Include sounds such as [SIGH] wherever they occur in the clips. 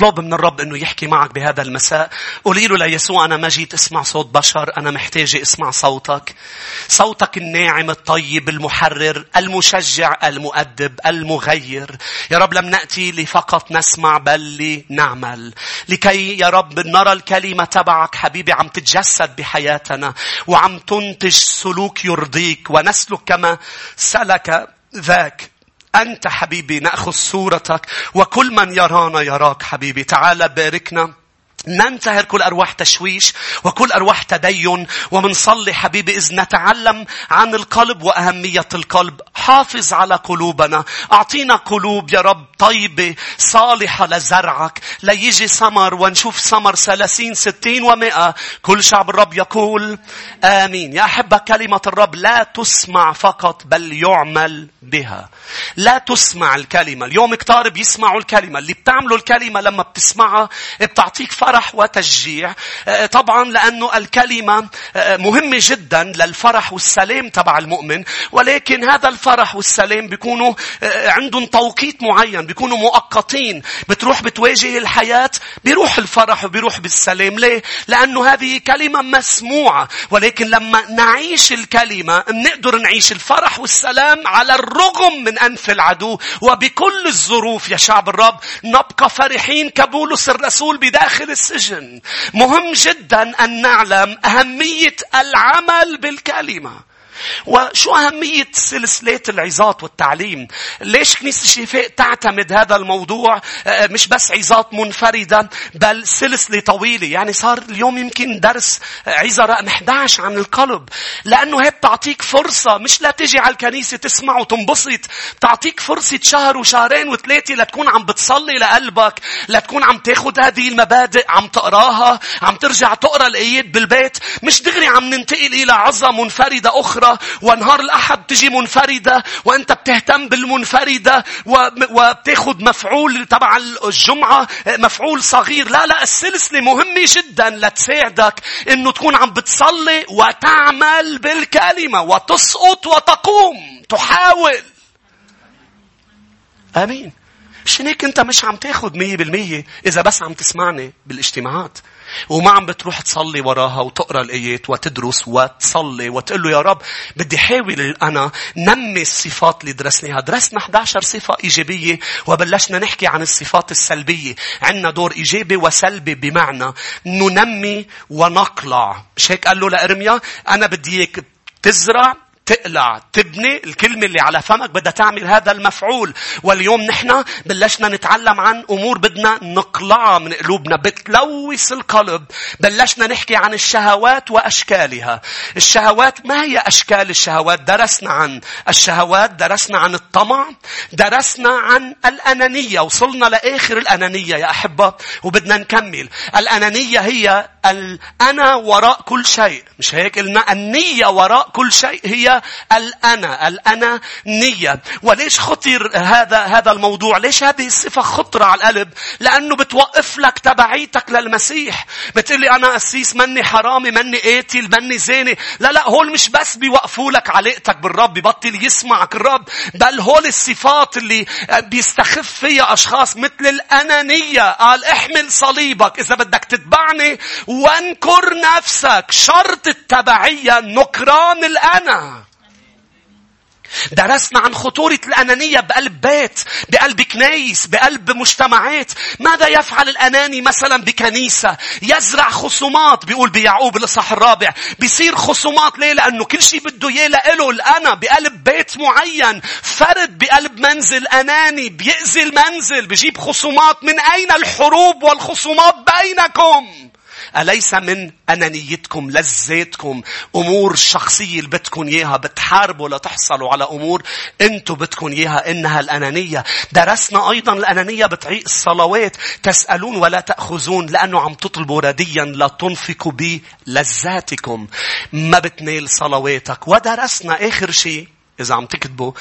اطلب من الرب أنه يحكي معك بهذا المساء. قولي له ليسوع أنا ما جيت أسمع صوت بشر أنا محتاجة أسمع صوتك. صوتك الناعم الطيب المحرر المشجع المؤدب المغير. يا رب لم نأتي لفقط نسمع بل لنعمل. لكي يا رب نرى الكلمة تبعك حبيبي عم تتجسد بحياتنا وعم تنتج سلوك يرضيك ونسلك كما سلك ذاك. أنت حبيبي نأخذ صورتك وكل من يرانا يراك حبيبي. تعال باركنا. ننتهر كل أرواح تشويش وكل أرواح تدين ومنصلي حبيبي إذ نتعلم عن القلب وأهمية القلب. حافظ على قلوبنا. أعطينا قلوب يا رب طيبة صالحة لزرعك. ليجي سمر ونشوف سمر ثلاثين ستين ومئة. كل شعب الرب يقول آمين. يا أحبة كلمة الرب لا تسمع فقط بل يعمل بها. لا تسمع الكلمة. اليوم كتار بيسمعوا الكلمة. اللي بتعملوا الكلمة لما بتسمعها بتعطيك فرح وتشجيع. آه، طبعا لأنه الكلمة آه، مهمة جدا للفرح والسلام تبع المؤمن. ولكن هذا الفرح والسلام بيكونوا آه، عندهم توقيت معين بيكونوا مؤقتين. بتروح بتواجه الحياة بيروح الفرح وبيروح بالسلام. ليه؟ لأنه هذه كلمة مسموعة. ولكن لما نعيش الكلمة بنقدر نعيش الفرح والسلام على الرغم من أنف العدو وبكل الظروف يا شعب الرب نبقى فرحين كبولس الرسول بداخل السجن. مهم جدا أن نعلم أهمية العمل بالكلمة. وشو أهمية سلسلة العظات والتعليم؟ ليش كنيسة الشفاء تعتمد هذا الموضوع؟ آه، مش بس عظات منفردة بل سلسلة طويلة. يعني صار اليوم يمكن درس عظة رقم 11 عن القلب. لأنه هي بتعطيك فرصة مش لا تجي على الكنيسة تسمع وتنبسط. بتعطيك فرصة شهر وشهرين وثلاثة لتكون عم بتصلي لقلبك لتكون عم تاخد هذه المبادئ عم تقراها عم ترجع تقرأ الآيات بالبيت. مش دغري عم ننتقل إلى عظة منفردة أخرى. ونهار الأحد تجي منفردة وأنت بتهتم بالمنفردة وبتاخد مفعول تبع الجمعة مفعول صغير. لا لا السلسلة مهمة جدا لتساعدك إنه تكون عم بتصلي وتعمل بالكلمة وتسقط وتقوم تحاول. آمين. مشان هيك أنت مش عم تاخد مية بالمية إذا بس عم تسمعني بالاجتماعات؟ وما عم بتروح تصلي وراها وتقرأ الآيات وتدرس وتصلي وتقول له يا رب بدي حاول أنا نمي الصفات اللي درسناها. درسنا 11 صفة إيجابية وبلشنا نحكي عن الصفات السلبية. عندنا دور إيجابي وسلبي بمعنى ننمي ونقلع. مش هيك قال له لإرميا أنا بدي إياك تزرع تقلع تبني الكلمة اللي على فمك بدها تعمل هذا المفعول. واليوم نحن بلشنا نتعلم عن أمور بدنا نقلعها من قلوبنا بتلوث القلب. بلشنا نحكي عن الشهوات وأشكالها. الشهوات ما هي أشكال الشهوات؟ درسنا عن الشهوات درسنا عن الطمع درسنا عن الأنانية. وصلنا لآخر الأنانية يا أحبة وبدنا نكمل. الأنانية هي الأنا وراء كل شيء. مش هيك قلنا؟ النية وراء كل شيء هي الأنا. الأنا نية. وليش خطر هذا هذا الموضوع؟ ليش هذه الصفة خطرة على القلب؟ لأنه بتوقف لك تبعيتك للمسيح. بتقلي أنا أسيس مني حرامي مني قاتل مني زاني. لا لا هول مش بس بيوقفوا لك علاقتك بالرب ببطل يسمعك الرب بل هول الصفات اللي بيستخف فيها أشخاص مثل الأنانية. قال احمل صليبك. إذا بدك تتبعني وانكر نفسك. شرط التبعية نكران الأنا. درسنا عن خطورة الأنانية بقلب بيت بقلب كنايس بقلب مجتمعات. ماذا يفعل الأناني مثلا بكنيسة؟ يزرع خصومات بيقول بيعقوب الإصحاح الرابع. بيصير خصومات ليه؟ لأنه كل شيء بده إياه لإله الأنا بقلب بيت معين. فرد بقلب منزل أناني بيأذي المنزل بجيب خصومات من أين؟ الحروب والخصومات بينكم. أليس من أنانيتكم لذاتكم؟ أمور شخصية اللي بدكم إياها بتحاربوا لتحصلوا على أمور أنتم بدكم إياها إنها الأنانية. درسنا أيضا الأنانية بطريق الصلوات. تسألون ولا تأخذون لأنه عم تطلبوا رديا لا تنفقوا بلذاتكم. ما بتنال صلواتك. ودرسنا آخر شيء. إذا عم تكتبوا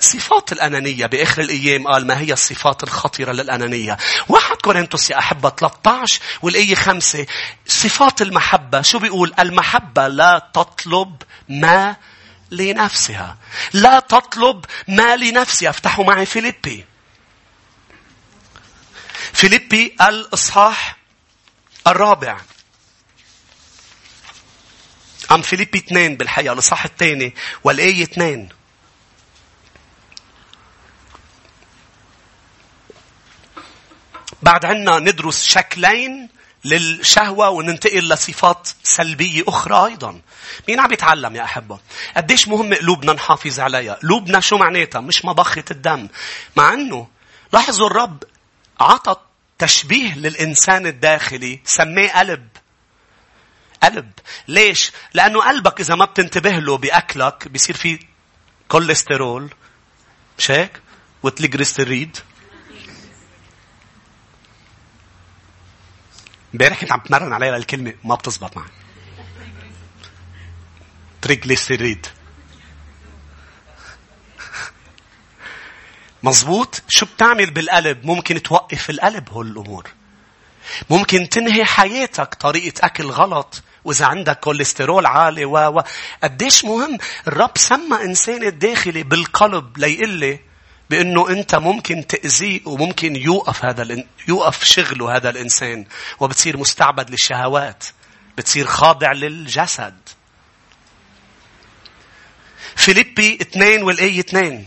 صفات الأنانية بآخر الأيام قال ما هي الصفات الخطرة للأنانية. واحد كورنثوس يا أحبة 13 والآية 5 صفات المحبة شو بيقول؟ المحبة لا تطلب ما لنفسها. لا تطلب ما لنفسها. أفتحوا معي فيليبي. فيليبي الإصحاح الرابع عم فيليبي اثنين بالحقيقة الإصحاح الثاني والآية اثنين بعد عنا ندرس شكلين للشهوة وننتقل لصفات سلبية أخرى أيضا. مين عم يتعلم يا أحبة؟ قديش مهم قلوبنا نحافظ عليها. قلوبنا شو معناتها؟ مش مضخة الدم. مع أنه لاحظوا الرب عطى تشبيه للإنسان الداخلي سماه قلب. قلب. ليش؟ لأنه قلبك إذا ما بتنتبه له بأكلك بيصير في كوليسترول. مش هيك؟ و تليجريستريد. امبارح كنت عم تمرن عليها الكلمة ما بتزبط معي. triglyceride. مزبوط؟ شو بتعمل بالقلب؟ ممكن توقف القلب هول الأمور. ممكن تنهي حياتك طريقة أكل غلط. وإذا عندك كوليسترول عالي و و قديش مهم؟ الرب سمى إنسان الداخلي بالقلب ليقول لي بأنه أنت ممكن تأذيه وممكن يوقف هذا يوقف شغله هذا الإنسان. وبتصير مستعبد للشهوات. بتصير خاضع للجسد. فيليبي اثنين والآية اثنين.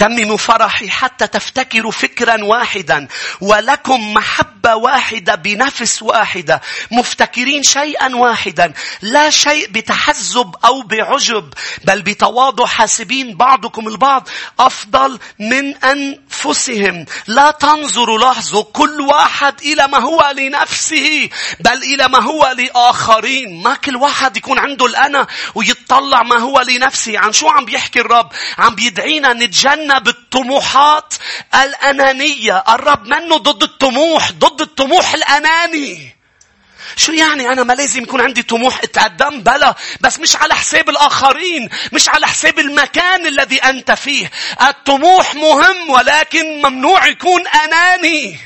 تمموا فرحي حتى تفتكروا فكرا واحدا ولكم محبة واحدة بنفس واحدة. مفتكرين شيئا واحدا. لا شيء بتحزب أو بعجب بل بتواضع. حاسبين بعضكم البعض أفضل من أنفسهم. لا تنظروا لاحظوا كل واحد إلى ما هو لنفسه بل إلى ما هو لآخرين. ما كل واحد يكون عنده الأنا ويطلع ما هو لنفسه. عن شو عم بيحكي الرب؟ عم بيدعينا نتجنب بالطموحات الأنانية. الرب منه ضد الطموح، ضد الطموح الأناني. شو يعني أنا ما لازم يكون عندي طموح أتقدم؟ بلا بس مش على حساب الآخرين مش على حساب المكان الذي أنت فيه الطموح مهم ولكن ممنوع يكون أناني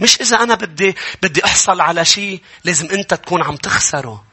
مش إذا أنا بدي بدي أحصل على شيء لازم أنت تكون عم تخسره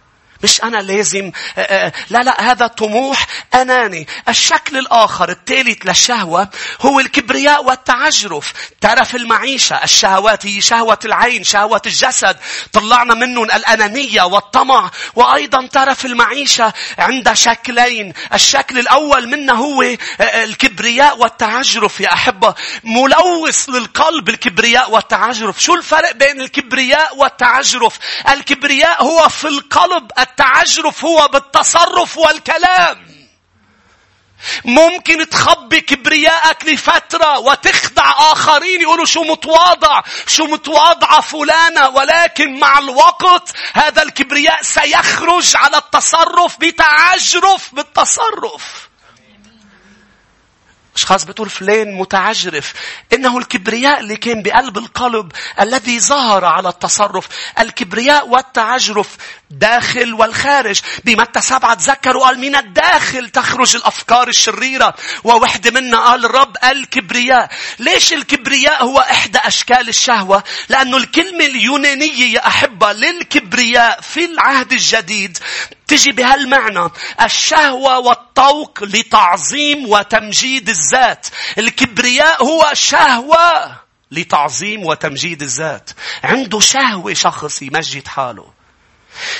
مش أنا لازم آه، آه، لا لا هذا طموح أناني. الشكل الآخر الثالث للشهوة هو الكبرياء والتعجرف. ترف المعيشة الشهوات هي شهوة العين شهوة الجسد. طلعنا منهم الأنانية والطمع. وأيضا ترف المعيشة عند شكلين. الشكل الأول منه هو آه، الكبرياء والتعجرف يا أحبة. ملوث للقلب الكبرياء والتعجرف. شو الفرق بين الكبرياء والتعجرف؟ الكبرياء هو في القلب التعجرف هو بالتصرف والكلام. ممكن تخبي كبريائك لفترة وتخدع آخرين يقولوا شو متواضع شو متواضعة فلانة ولكن مع الوقت هذا الكبرياء سيخرج على التصرف بتعجرف بالتصرف. أشخاص بتقول فلان متعجرف. إنه الكبرياء اللي كان بقلب القلب الذي ظهر على التصرف. الكبرياء والتعجرف داخل والخارج. بمتى سبعة تذكروا قال من الداخل تخرج الأفكار الشريرة. ووحدة منا قال الرب الكبرياء. ليش الكبرياء هو إحدى أشكال الشهوة؟ لأنه الكلمة اليونانية يا أحبة للكبرياء في العهد الجديد تجي بهالمعنى. الشهوة والطوق لتعظيم وتمجيد الذات. الكبرياء هو شهوة لتعظيم وتمجيد الذات. عنده شهوة شخص يمجد حاله.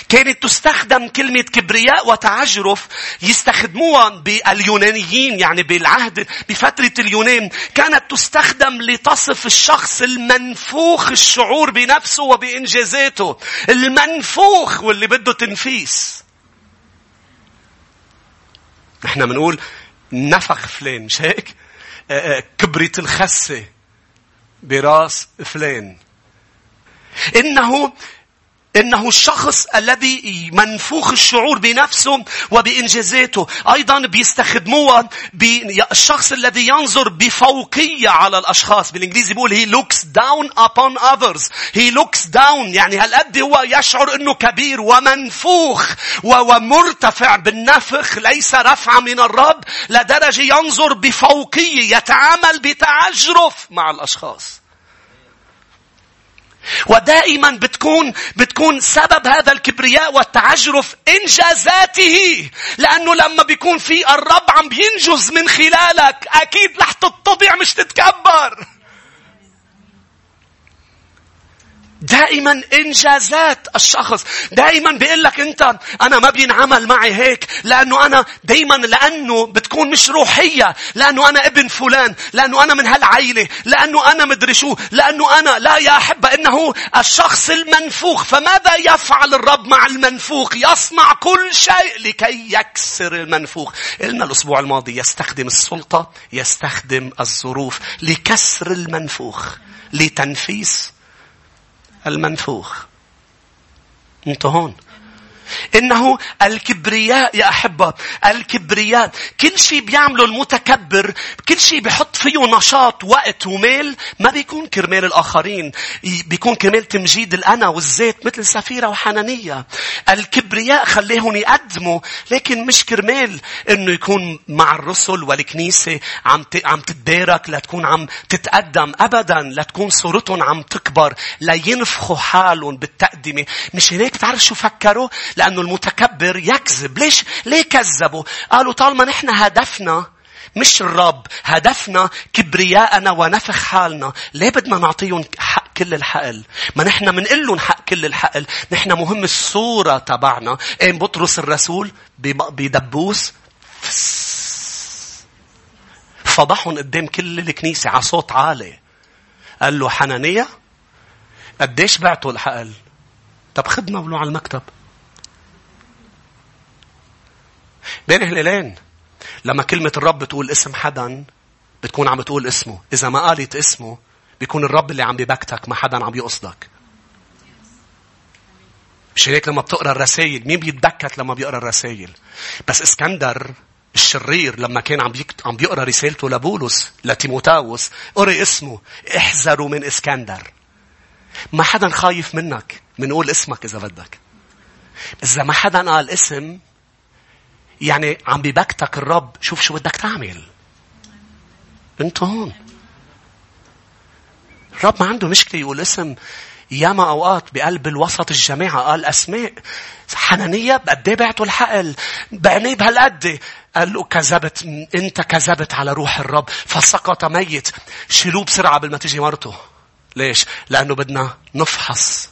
كانت تستخدم كلمة كبرياء وتعجرف يستخدموها باليونانيين يعني بالعهد بفترة اليونان. كانت تستخدم لتصف الشخص المنفوخ الشعور بنفسه وبإنجازاته. المنفوخ واللي بده تنفيس. نحن بنقول نفخ فلان مش هيك؟ آه، آه، كبرت الخسة براس فلان. إنه إنه الشخص الذي منفوخ الشعور بنفسه وبإنجازاته. أيضا بيستخدموها بالشخص الذي ينظر بفوقية على الأشخاص. بالإنجليزي بيقول he looks down upon others. He looks down يعني هالقد هو يشعر أنه كبير ومنفوخ ومرتفع بالنفخ ليس رفع من الرب لدرجة ينظر بفوقية يتعامل بتعجرف مع الأشخاص. ودائما بتكون بتكون سبب هذا الكبرياء والتعجرف إنجازاته. لأنه لما بيكون في الرب عم بينجز من خلالك أكيد رح تتضع مش تتكبر. دائما إنجازات الشخص. دائما بيقول لك أنت أنا ما بينعمل معي هيك لأنه أنا دائما لأنه بتكون مش روحية لأنه أنا ابن فلان لأنه أنا من هالعيلة لأنه أنا مدري شو لأنه أنا لا يا احبه انه الشخص المنفوخ. فماذا يفعل الرب مع المنفوخ؟ يصنع كل شيء لكي يكسر المنفوخ. قلنا الأسبوع الماضي يستخدم السلطة يستخدم الظروف لكسر المنفوخ لتنفيس المنفوخ. انت هون. إنه الكبرياء يا أحبة الكبرياء. كل شيء بيعمله المتكبر كل شيء بيحط فيه نشاط وقت وميل. ما بيكون كرمال الآخرين بيكون كرمال تمجيد الأنا والزيت مثل سفيرة وحنانية. الكبرياء خليهم يقدموا لكن مش كرمال إنه يكون مع الرسل والكنيسة عم عم تتبارك لتكون عم تتقدم أبدا لتكون صورتهم عم تكبر لينفخوا حالهم بالتقدمة. مش هيك؟ بتعرف شو فكروا؟ لأنه المتكبر يكذب. ليش؟ ليه كذبوا؟ قالوا طالما نحن هدفنا مش الرب هدفنا كبرياءنا ونفخ حالنا ليه بدنا نعطيهم حق كل الحقل؟ ما نحن منقل لهم حق كل الحقل. نحن مهم الصورة تبعنا. إيه بطرس الرسول؟ بدبوس فضحهم قدام كل الكنيسة على صوت عالي. قال له حنانية قديش بعتوا الحقل؟ طب خدنا ولو على المكتب. بين هلالين لما كلمة الرب تقول اسم حدا بتكون عم تقول اسمه. إذا ما قالت اسمه بيكون الرب اللي عم ببكتك ما حدا عم يقصدك. مش هيك لما بتقرأ الرسائل؟ مين بيتبكت لما بيقرأ الرسائل؟ بس إسكندر الشرير لما كان عم عم بيقرأ رسالته بولس لتيموتاوس قري اسمه. احذروا من إسكندر. ما حدا خايف منك منقول اسمك إذا بدك. إذا ما حدا قال اسم يعني عم ببكتك الرب. شوف شو بدك تعمل. انت هون. الرب ما عنده مشكلة يقول اسم ياما أوقات بقلب الوسط الجماعة. قال أسماء حنانية قد إيه بعتوا الحقل؟ بعينيه بهالقد. قال له كذبت أنت كذبت على روح الرب. فسقط ميت. شيلوه بسرعة قبل ما تيجي مرته. ليش؟ لأنه بدنا نفحص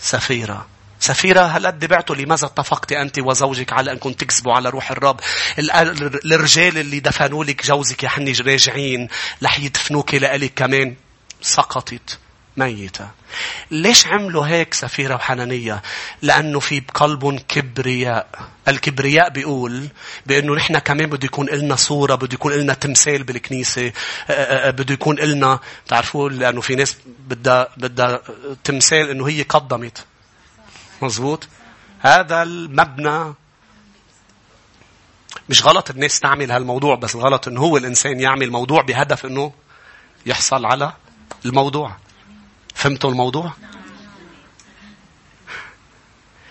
سفيرة. سفيرة هل قد بعتوا لماذا اتفقت أنت وزوجك على أنكم تكذبوا على روح الرب الرجال اللي دفنوا لك جوزك يا حني راجعين رح يدفنوك لإلك كمان سقطت ميتة ليش عملوا هيك سفيرة وحنانية؟ لأنه في بقلبهم كبرياء. الكبرياء بيقول بأنه نحن كمان بده يكون لنا صورة، بده يكون لنا تمثال بالكنيسة، بده يكون لنا تعرفوا لأنه في ناس بدها بدها تمثال أنه هي قدمت. مظبوط؟ هذا المبنى مش غلط الناس تعمل هالموضوع بس غلط إنه هو الإنسان يعمل موضوع بهدف إنه يحصل على الموضوع. فهمتوا الموضوع؟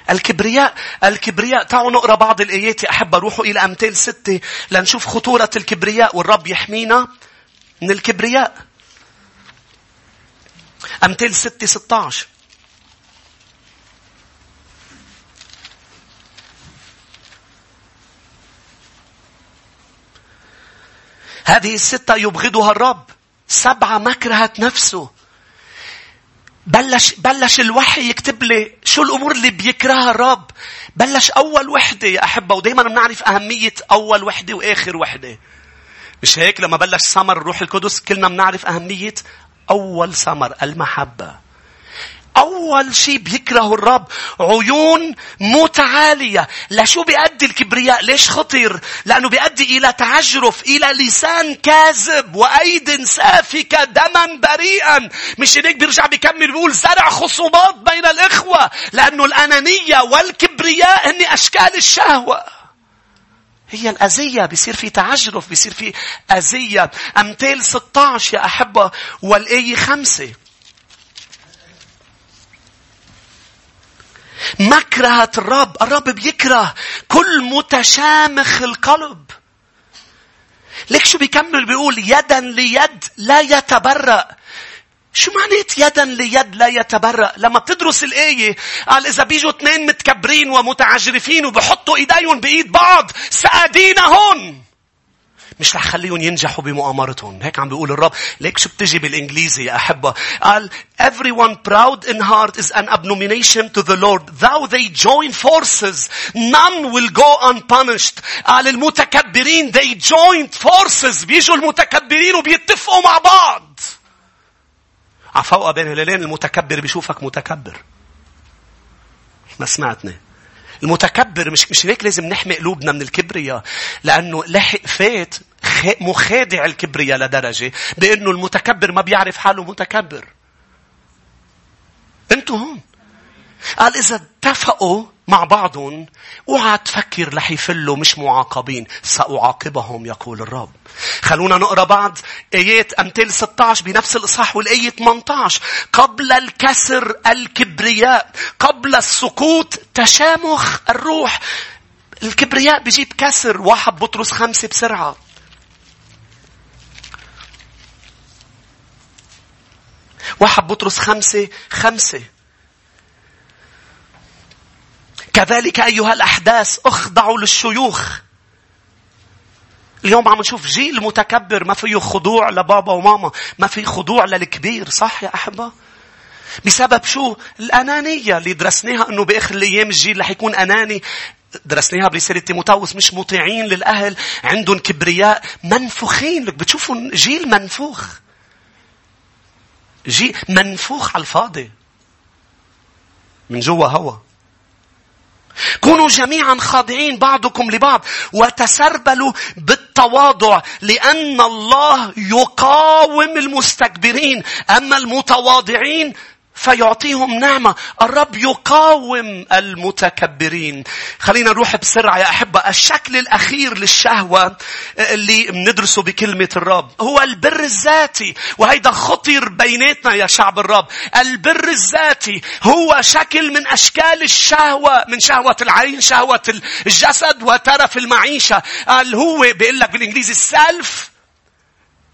الكبرياء الكبرياء تعالوا نقرأ بعض الآيات يا احبه روحوا إلى أمثال ستة لنشوف خطورة الكبرياء والرب يحمينا من الكبرياء. أمثال ستة 16 هذه الستة يبغضها الرب. سبعة مكرهت نفسه. بلش بلش الوحي يكتب لي شو الأمور اللي بيكرهها الرب. بلش أول وحدة يا أحبة ودائما بنعرف أهمية أول وحدة وآخر وحدة. مش هيك؟ لما بلش ثمر الروح القدس كلنا بنعرف أهمية أول ثمر المحبة. أول شيء بيكره الرب عيون متعالية. لشو بيؤدي الكبرياء؟ ليش خطر؟ لأنه بيؤدي إلى تعجرف إلى لسان كاذب وأيد سافكة دما بريئا. مش هيك بيرجع بيكمل بيقول زرع خصومات بين الإخوة لأنه الأنانية والكبرياء هن أشكال الشهوة. هي الأذية بيصير في تعجرف بيصير في أذية. أمثال 16 يا أحبة والآية خمسة. مكرهة الرب الرب بيكره كل متشامخ القلب ليك شو بيكمل بيقول يدا ليد لا يتبرأ شو معنات يدا ليد لا يتبرأ؟ لما بتدرس الآية قال إذا بيجوا اثنين متكبرين ومتعجرفين وبحطوا إيديهم بإيد بعض سأدينهم. مش رح خليهم ينجحوا بمؤامرتهم. هيك عم بيقول الرب. ليك شو بتجي بالإنجليزي يا أحبة؟ قال Everyone proud in heart is an abomination to the Lord. Thou they join forces. None will go unpunished. قال المتكبرين they joined forces. بيجوا المتكبرين وبيتفقوا مع بعض. عفوقة بين هلالين المتكبر بيشوفك متكبر. ما سمعتني. المتكبر مش مش هيك لازم نحمي قلوبنا من الكبرياء لأنه لحق فات مخادع الكبرياء لدرجة بأنه المتكبر ما بيعرف حاله متكبر. أنتوا هون. قال إذا اتفقوا مع بعضهم. اوعى تفكر رح يفلوا مش معاقبين. سأعاقبهم يقول الرب. خلونا نقرأ بعض آيات أمثال 16 بنفس الإصحاح والآية 18 قبل الكسر الكبرياء قبل السقوط تشامخ الروح. الكبرياء بيجيب كسر. واحد بطرس خمسة بسرعة. واحد بطرس خمسة خمسة. كذلك أيها الأحداث اخضعوا للشيوخ. اليوم عم نشوف جيل متكبر ما فيه خضوع لبابا وماما ما في خضوع للكبير. صح يا أحبة؟ بسبب شو؟ الأنانية اللي درسناها أنه بآخر الأيام الجيل رح يكون أناني. درسناها برسالة تيموتاوس مش مطيعين للأهل عندهم كبرياء منفوخين. لك بتشوفوا جيل منفوخ. جيل منفوخ على الفاضي. من جوا هوا. كونوا جميعا خاضعين بعضكم لبعض وتسربلوا بالتواضع لأن الله يقاوم المستكبرين. أما المتواضعين فيعطيهم نعمة. الرب يقاوم المتكبرين. خلينا نروح بسرعة يا أحبة. الشكل الأخير للشهوة اللي بندرسه بكلمة الرب هو البر الذاتي. وهيدا خطر بيناتنا يا شعب الرب. البر الذاتي هو شكل من أشكال الشهوة. من شهوة العين، شهوة الجسد وترف المعيشة. قال هو بيقول لك بالإنجليزي self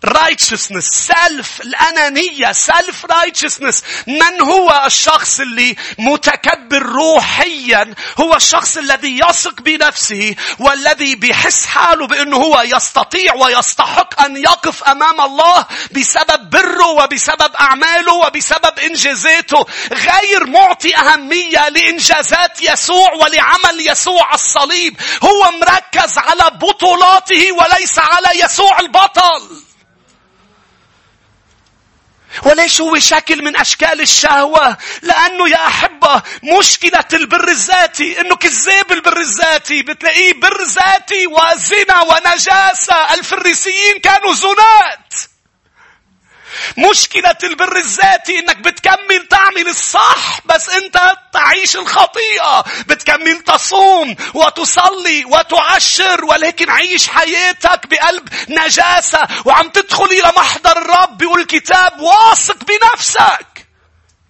righteousness self الأنانية self righteousness. من هو الشخص اللي متكبر روحيا؟ هو الشخص الذي يثق بنفسه والذي بيحس حاله بأنه هو يستطيع ويستحق أن يقف أمام الله بسبب بره وبسبب أعماله وبسبب إنجازاته. غير معطي أهمية لإنجازات يسوع ولعمل يسوع الصليب. هو مركز على بطولاته وليس على يسوع البطل. وليش هو شكل من أشكال الشهوة؟ لأنه يا أحبة مشكلة البر الذاتي إنه كذاب البر الذاتي بتلاقيه بر ذاتي وزنا ونجاسة الفريسيين كانوا زنات مشكلة البر الذاتي إنك بتكمل تعمل الصح بس أنت تعيش الخطيئة بتكمل تصوم وتصلي وتعشر ولكن عيش حياتك بقلب نجاسة وعم تدخل إلى محضر الرب بيقول الكتاب واثق بنفسك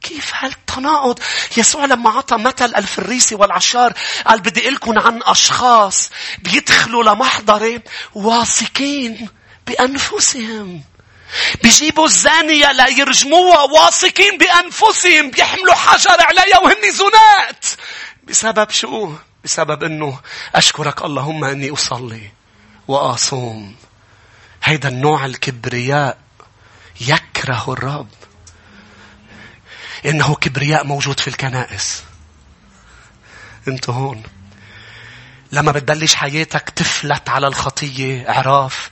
كيف هالتناقض؟ يسوع لما عطى مثل الفريسي والعشار قال بدي لكم عن أشخاص بيدخلوا لمحضري واثقين بأنفسهم. بيجيبوا الزانية ليرجموها واثقين بأنفسهم بيحملوا حجر عليها وهن زنات بسبب شو؟ بسبب إنه أشكرك اللهم أني أصلي وأصوم. هيدا النوع الكبرياء يكره الرب. إنه كبرياء موجود في الكنائس. انت هون. لما بتبلش حياتك تفلت على الخطية عراف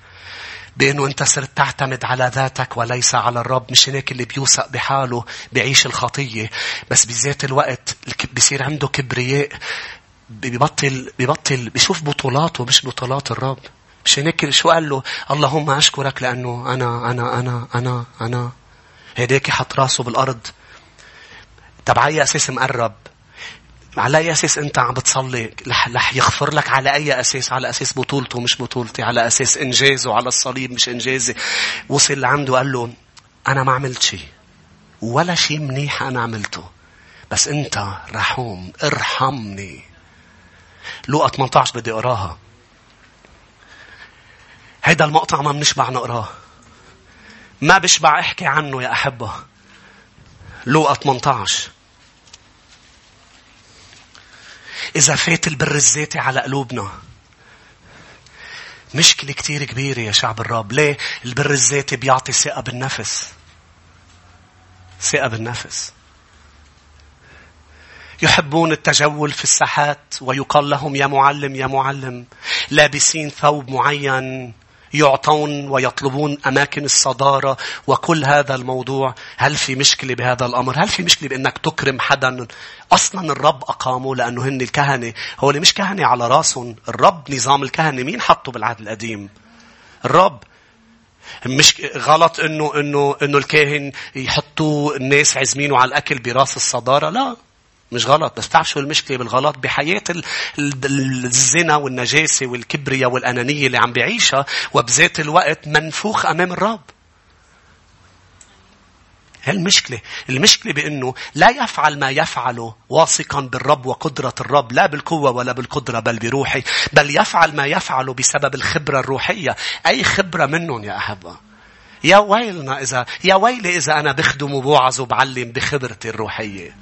بأنه أنت صرت تعتمد على ذاتك وليس على الرب. مش هناك اللي بيوثق بحاله بيعيش الخطية. بس بذات الوقت بيصير عنده كبرياء. بيبطل بيبطل بيشوف بطولاته مش بطولات الرب. مش هناك شو قال له؟ اللهم أشكرك لأنه أنا أنا أنا أنا أنا. هداك حط راسه بالأرض. على أساس مقرب. على أي أساس أنت عم بتصلي؟ رح يغفر لك على أي أساس؟ على أساس بطولته مش بطولتي على أساس إنجازه على الصليب مش إنجازي. وصل لعنده قال له أنا ما عملت شيء ولا شيء منيح أنا عملته. بس أنت رحوم ارحمني. لوقا 18 بدي أقراها. هيدا المقطع ما بنشبع نقراه. ما بشبع أحكي عنه يا أحبة. لوقا 18 إذا فات البر الذاتي على قلوبنا مشكلة كتير كبيرة يا شعب الرب. ليه؟ البر الذاتي بيعطي ثقة بالنفس. ثقة بالنفس. يحبون التجول في الساحات ويقال لهم يا معلم يا معلم لابسين ثوب معين يعطون ويطلبون أماكن الصدارة وكل هذا الموضوع. هل في مشكلة بهذا الأمر؟ هل في مشكلة بأنك تكرم حدا؟ أصلا الرب أقامه لأنه هن الكهنة. هو اللي مش كهنة على راسهم. الرب نظام الكهنة. مين حطه بالعهد القديم؟ الرب. مش غلط انه انه إنه الكاهن يحطوا الناس عزمينه على الأكل براس الصدارة. لا. مش غلط. بس تعرف شو المشكلة بالغلط؟ بحياة الزنا والنجاسة والكبرياء والأنانية اللي عم بيعيشها وبذات الوقت منفوخ أمام الرب. المشكلة. المشكلة بأنه لا يفعل ما يفعله واثقا بالرب وقدرة الرب لا بالقوة ولا بالقدرة بل بروحي بل يفعل ما يفعله بسبب الخبرة الروحية. أي خبرة منهم يا أحبة يا ويلنا إذا يا ويلي إذا أنا بخدم وبوعظ وبعلم بخبرتي الروحية.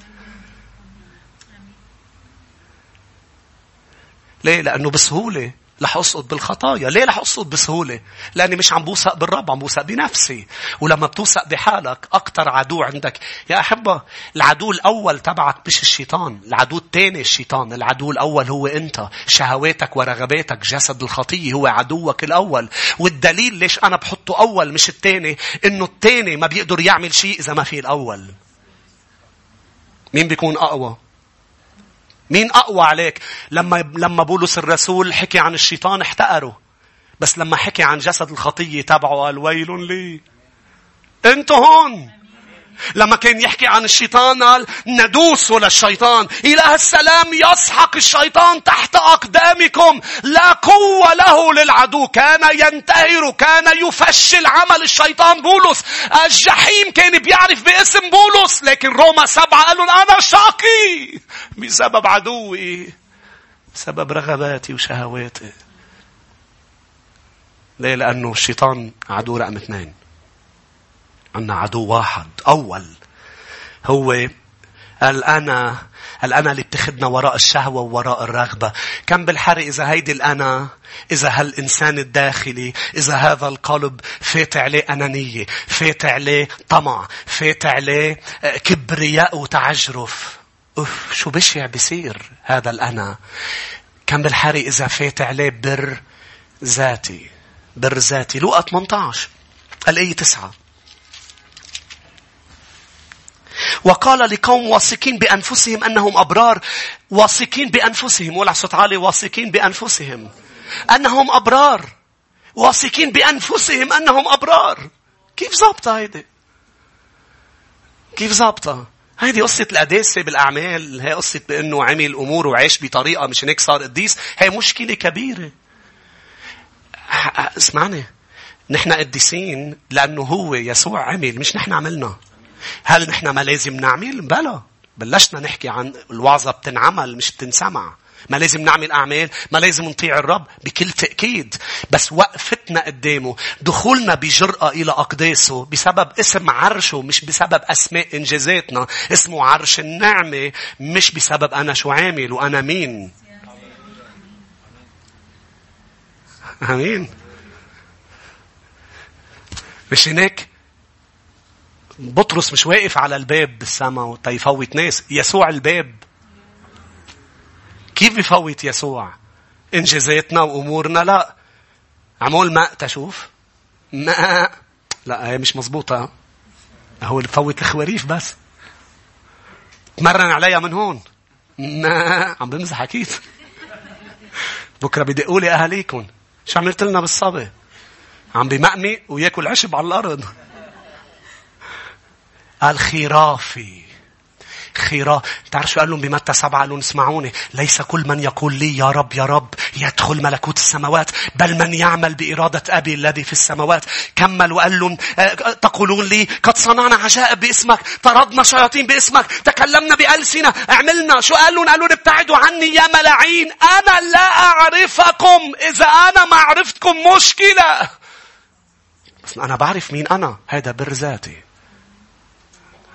ليه؟ لأنه بسهولة رح أسقط بالخطايا. ليه رح أسقط بسهولة؟ لأني مش عم بوثق بالرب، عم بوثق بنفسي. ولما بتوثق بحالك، أكتر عدو عندك. يا أحبة، العدو الأول تبعك مش الشيطان. العدو الثاني الشيطان. العدو الأول هو أنت. شهواتك ورغباتك. جسد الخطية هو عدوك الأول. والدليل ليش أنا بحطه أول مش الثاني، إنه الثاني ما بيقدر يعمل شيء إذا ما في الأول. مين بيكون أقوى؟ مين أقوى عليك؟ لما لما بولس الرسول حكي عن الشيطان احتقره. بس لما حكي عن جسد الخطية تبعه قال ويل لي. أنتوا هون. لما كان يحكي عن الشيطان قال ندوس للشيطان إله السلام يسحق الشيطان تحت أقدامكم. لا قوة له للعدو. كان ينتهر كان يفشل عمل الشيطان بولس. الجحيم كان بيعرف باسم بولس لكن روما سبعة قالوا أنا شاقي بسبب عدوي بسبب رغباتي وشهواتي. ليه؟ لأنه الشيطان عدو رقم اثنين. عندنا عدو واحد أول. هو الأنا الأنا اللي بتخدنا وراء الشهوة ووراء الرغبة. كم بالحري إذا هيدي الأنا إذا هالإنسان الداخلي إذا هذا القلب فات عليه أنانية فات عليه طمع فات عليه آه، كبرياء وتعجرف. أوف شو بشع بصير هذا الأنا. كم بالحري إذا فات عليه بر ذاتي بر ذاتي. لوقا 18 الآية 9 وقال لقوم واثقين بأنفسهم أنهم أبرار واثقين بأنفسهم. ولا صوت عالي. واثقين بأنفسهم أنهم أبرار. واثقين بأنفسهم أنهم أبرار. كيف ظابطة هيدي؟ كيف ظابطة؟ هيدي قصة القداسة بالأعمال. هي قصة بأنه عمل أمور وعيش بطريقة مش هيك صار قديس. هي مشكلة كبيرة. اسمعني. نحن قديسين لأنه هو يسوع عمل مش نحن عملنا. هل نحن ما لازم نعمل؟ بلا. بلشنا نحكي عن الوعظة بتنعمل مش بتنسمع. ما لازم نعمل أعمال ما لازم نطيع الرب بكل تأكيد بس وقفتنا قدامه دخولنا بجرأة إلى أقداسه بسبب اسم عرشه مش بسبب أسماء إنجازاتنا اسمه عرش النعمة مش بسبب أنا شو عامل وأنا مين أمين مش هناك بطرس مش واقف على الباب بالسماء تيفوت ناس. يسوع الباب. كيف بفوت يسوع؟ انجازاتنا وأمورنا؟ لا. عمول ماء تشوف. ماء لا هي مش مزبوطة هو اللي بفوت الخواريف بس. تمرن عليها من هون. ماء عم بمزح أكيد. بكرة بدقوا لي اهاليكم شو عملت لنا بالصبي؟ عم بمقمي وياكل عشب على الأرض. الخرافي. خيرا. تعرف شو قال لهم بمتى سبعة؟ قال لهم اسمعوني ليس كل من يقول لي يا رب يا رب يدخل ملكوت السماوات بل من يعمل بإرادة أبي الذي في السماوات. كمل وقال لهم آه، تقولون لي قد صنعنا عجائب باسمك طردنا شياطين باسمك تكلمنا بألسنة عملنا شو قال لهم؟ قالوا ابتعدوا عني يا ملاعين. أنا لا أعرفكم. إذا أنا ما عرفتكم مشكلة. بس أنا بعرف مين أنا. هذا بر ذاتي.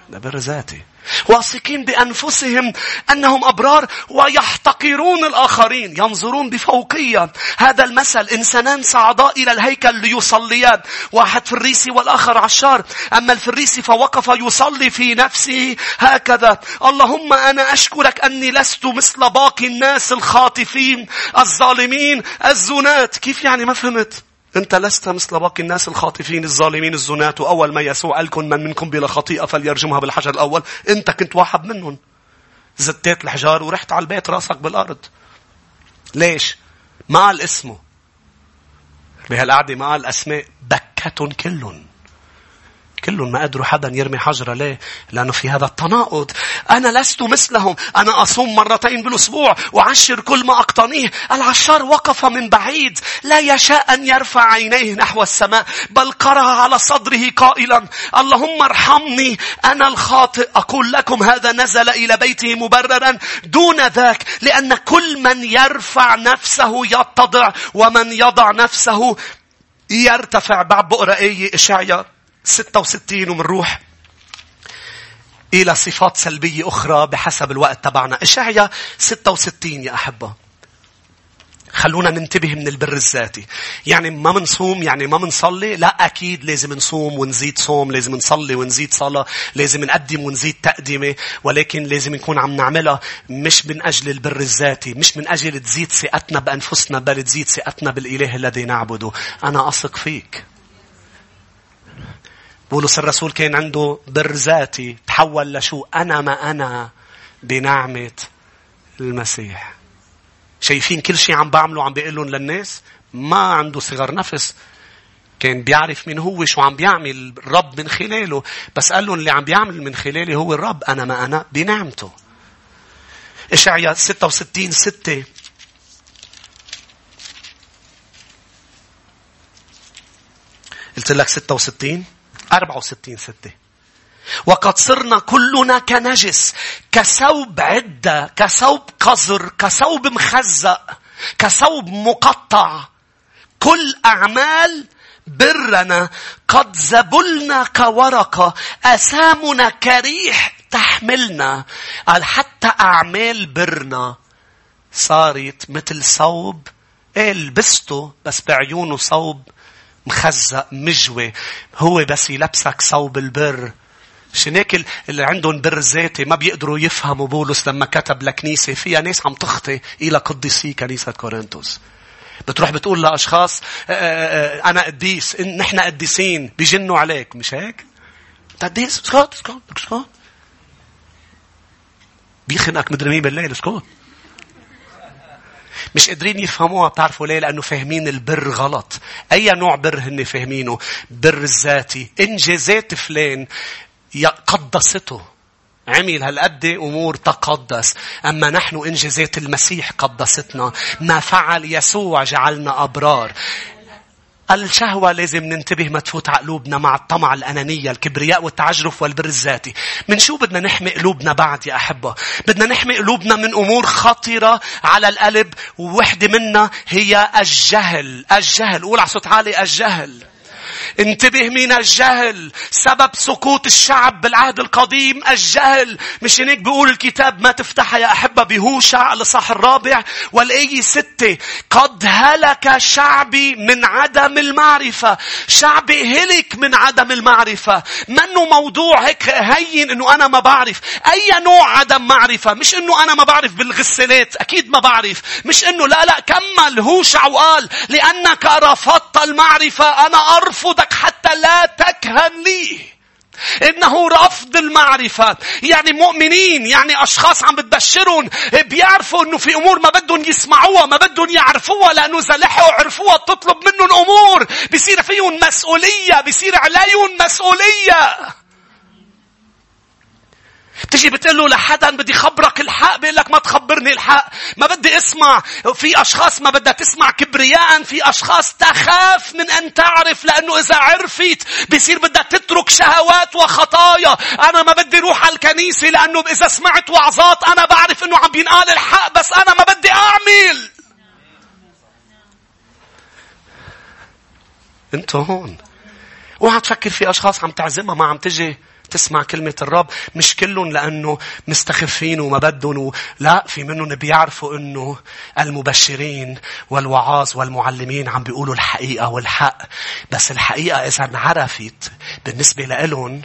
ده بر ذاتي. واثقين بأنفسهم أنهم أبرار ويحتقرون الآخرين ينظرون بفوقية. هذا المثل إنسانان صعدا إلى الهيكل ليصليان. واحد فريسي والآخر عشار. أما الفريسي فوقف يصلي في نفسه هكذا. اللهم أنا أشكرك أني لست مثل باقي الناس الخاطفين الظالمين الزنات. كيف يعني ما فهمت؟ أنت لست مثل باقي الناس الخاطفين الظالمين الزنات وأول ما يسوع قالكم من منكم بلا خطيئة فليرجمها بالحجر الأول. أنت كنت واحد منهم. زتيت الحجار ورحت على البيت راسك بالأرض. ليش؟ ما قال اسمه. بهالقعدة ما قال أسماء. بكتهم كلهم. كلهم ما قدروا حدا يرمي حجرة ليه؟ لأنه في هذا التناقض. أنا لست مثلهم. أنا أصوم مرتين بالأسبوع وعشر كل ما أقتنيه. العشار وقف من بعيد. لا يشاء أن يرفع عينيه نحو السماء. بل قرأ على صدره قائلا اللهم ارحمني أنا الخاطئ. أقول لكم هذا نزل إلى بيته مبررا دون ذاك. لأن كل من يرفع نفسه يتضع ومن يضع نفسه يرتفع بعد بقرأ إيه إشعيا 66 ومنروح إلى صفات سلبية أخرى بحسب الوقت تبعنا. إشعيا 66 يا أحبة. خلونا ننتبه من البر الذاتي. يعني ما منصوم يعني ما منصلي. لا أكيد لازم نصوم ونزيد صوم. لازم نصلي ونزيد صلاة. لازم نقدم ونزيد تقدمة. ولكن لازم نكون عم نعملها مش من أجل البر الذاتي. مش من أجل تزيد ثقتنا بأنفسنا بل تزيد ثقتنا بالإله الذي نعبده. أنا أثق فيك. بولس الرسول كان عنده بر ذاتي تحول لشو؟ أنا ما أنا بنعمة المسيح. شايفين كل شيء عم بعمله عم بيقول لهم للناس ما عنده صغر نفس. كان بيعرف مين هو شو عم بيعمل الرب من خلاله. بس قال لهم اللي عم بيعمل من خلالي هو الرب أنا ما أنا بنعمته. إشعيا 66 6 قلت لك 66 64 ستة. وقد صرنا كلنا كنجس كثوب عدة كثوب قذر كثوب مخزق كثوب مقطع. كل أعمال برنا. قد زبلنا كورقة أسامنا كريح تحملنا. قال حتى أعمال برنا. صارت مثل صوب إيه لبسته بس بعيونه صوب مخزق مجوي. هو بس يلبسك صوب البر. عشان هيك اللي عندهم بر ذاتي ما بيقدروا يفهموا بولس لما كتب لكنيسة فيها ناس عم تخطي إلى قديسي كنيسة كورنثوس. بتروح بتقول لأشخاص أنا قديس نحن قديسين بيجنوا عليك. مش هيك؟ أنت قديس اسكت اسكت اسكت. بيخنقك مدري مين بالليل اسكت. مش قادرين يفهموها بتعرفوا ليه؟ لأنه فاهمين البر غلط. أي نوع بر هن فاهمينه؟ بر الذاتي. إنجازات فلان قدسته. عمل هالقد أمور تقدس. أما نحن إنجازات المسيح قدستنا. ما فعل يسوع جعلنا أبرار. الشهوة لازم ننتبه ما تفوت على قلوبنا مع الطمع الأنانية الكبرياء والتعجرف والبر الذاتي. من شو بدنا نحمي قلوبنا بعد يا أحبة؟ بدنا نحمي قلوبنا من أمور خطرة على القلب ووحدة منها هي الجهل. الجهل. قول على صوت عالي الجهل. انتبه من الجهل؟ سبب سقوط الشعب بالعهد القديم الجهل. مش هيك بيقول الكتاب ما تفتحها يا أحبة بهوشع الإصحاح الرابع. والآية ستة قد هلك شعبي من عدم المعرفة. شعبي هلك من عدم المعرفة. منه موضوع هيك هين إنه أنا ما بعرف. أي نوع عدم معرفة؟ مش إنه أنا ما بعرف بالغسالات أكيد ما بعرف. مش إنه لا لا كمل هوشع وقال لأنك رفضت المعرفة أنا ارفضك لك حتى لا تكهن لي إنه رفض المعرفة. يعني مؤمنين يعني أشخاص عم بتبشرون بيعرفوا إنه في أمور ما بدهم يسمعوها ما بدهم يعرفوها لأنه إذا لحقوا عرفوها تطلب منهم أمور. بيصير فيهم مسؤولية بيصير عليهم مسؤولية. بتجي بتقول له لحدا بدي خبرك الحق بيقول لك ما تخبرني الحق. ما بدي اسمع. في أشخاص ما بدها تسمع. كبرياء في أشخاص تخاف من أن تعرف لأنه إذا عرفت بصير بدها تترك شهوات وخطايا. أنا ما بدي أروح على الكنيسة لأنه إذا سمعت وعظات أنا بعرف إنه عم بينقال الحق بس أنا ما بدي أعمل. انت هون. اوعى تفكر في أشخاص عم تعزمها ما عم تجي. تسمع كلمة الرب مش كلهم لأنه مستخفين وما بدهم. لا في منهم بيعرفوا أنه المبشرين والوعاظ والمعلمين عم بيقولوا الحقيقة والحق بس الحقيقة إذا انعرفت بالنسبة لهم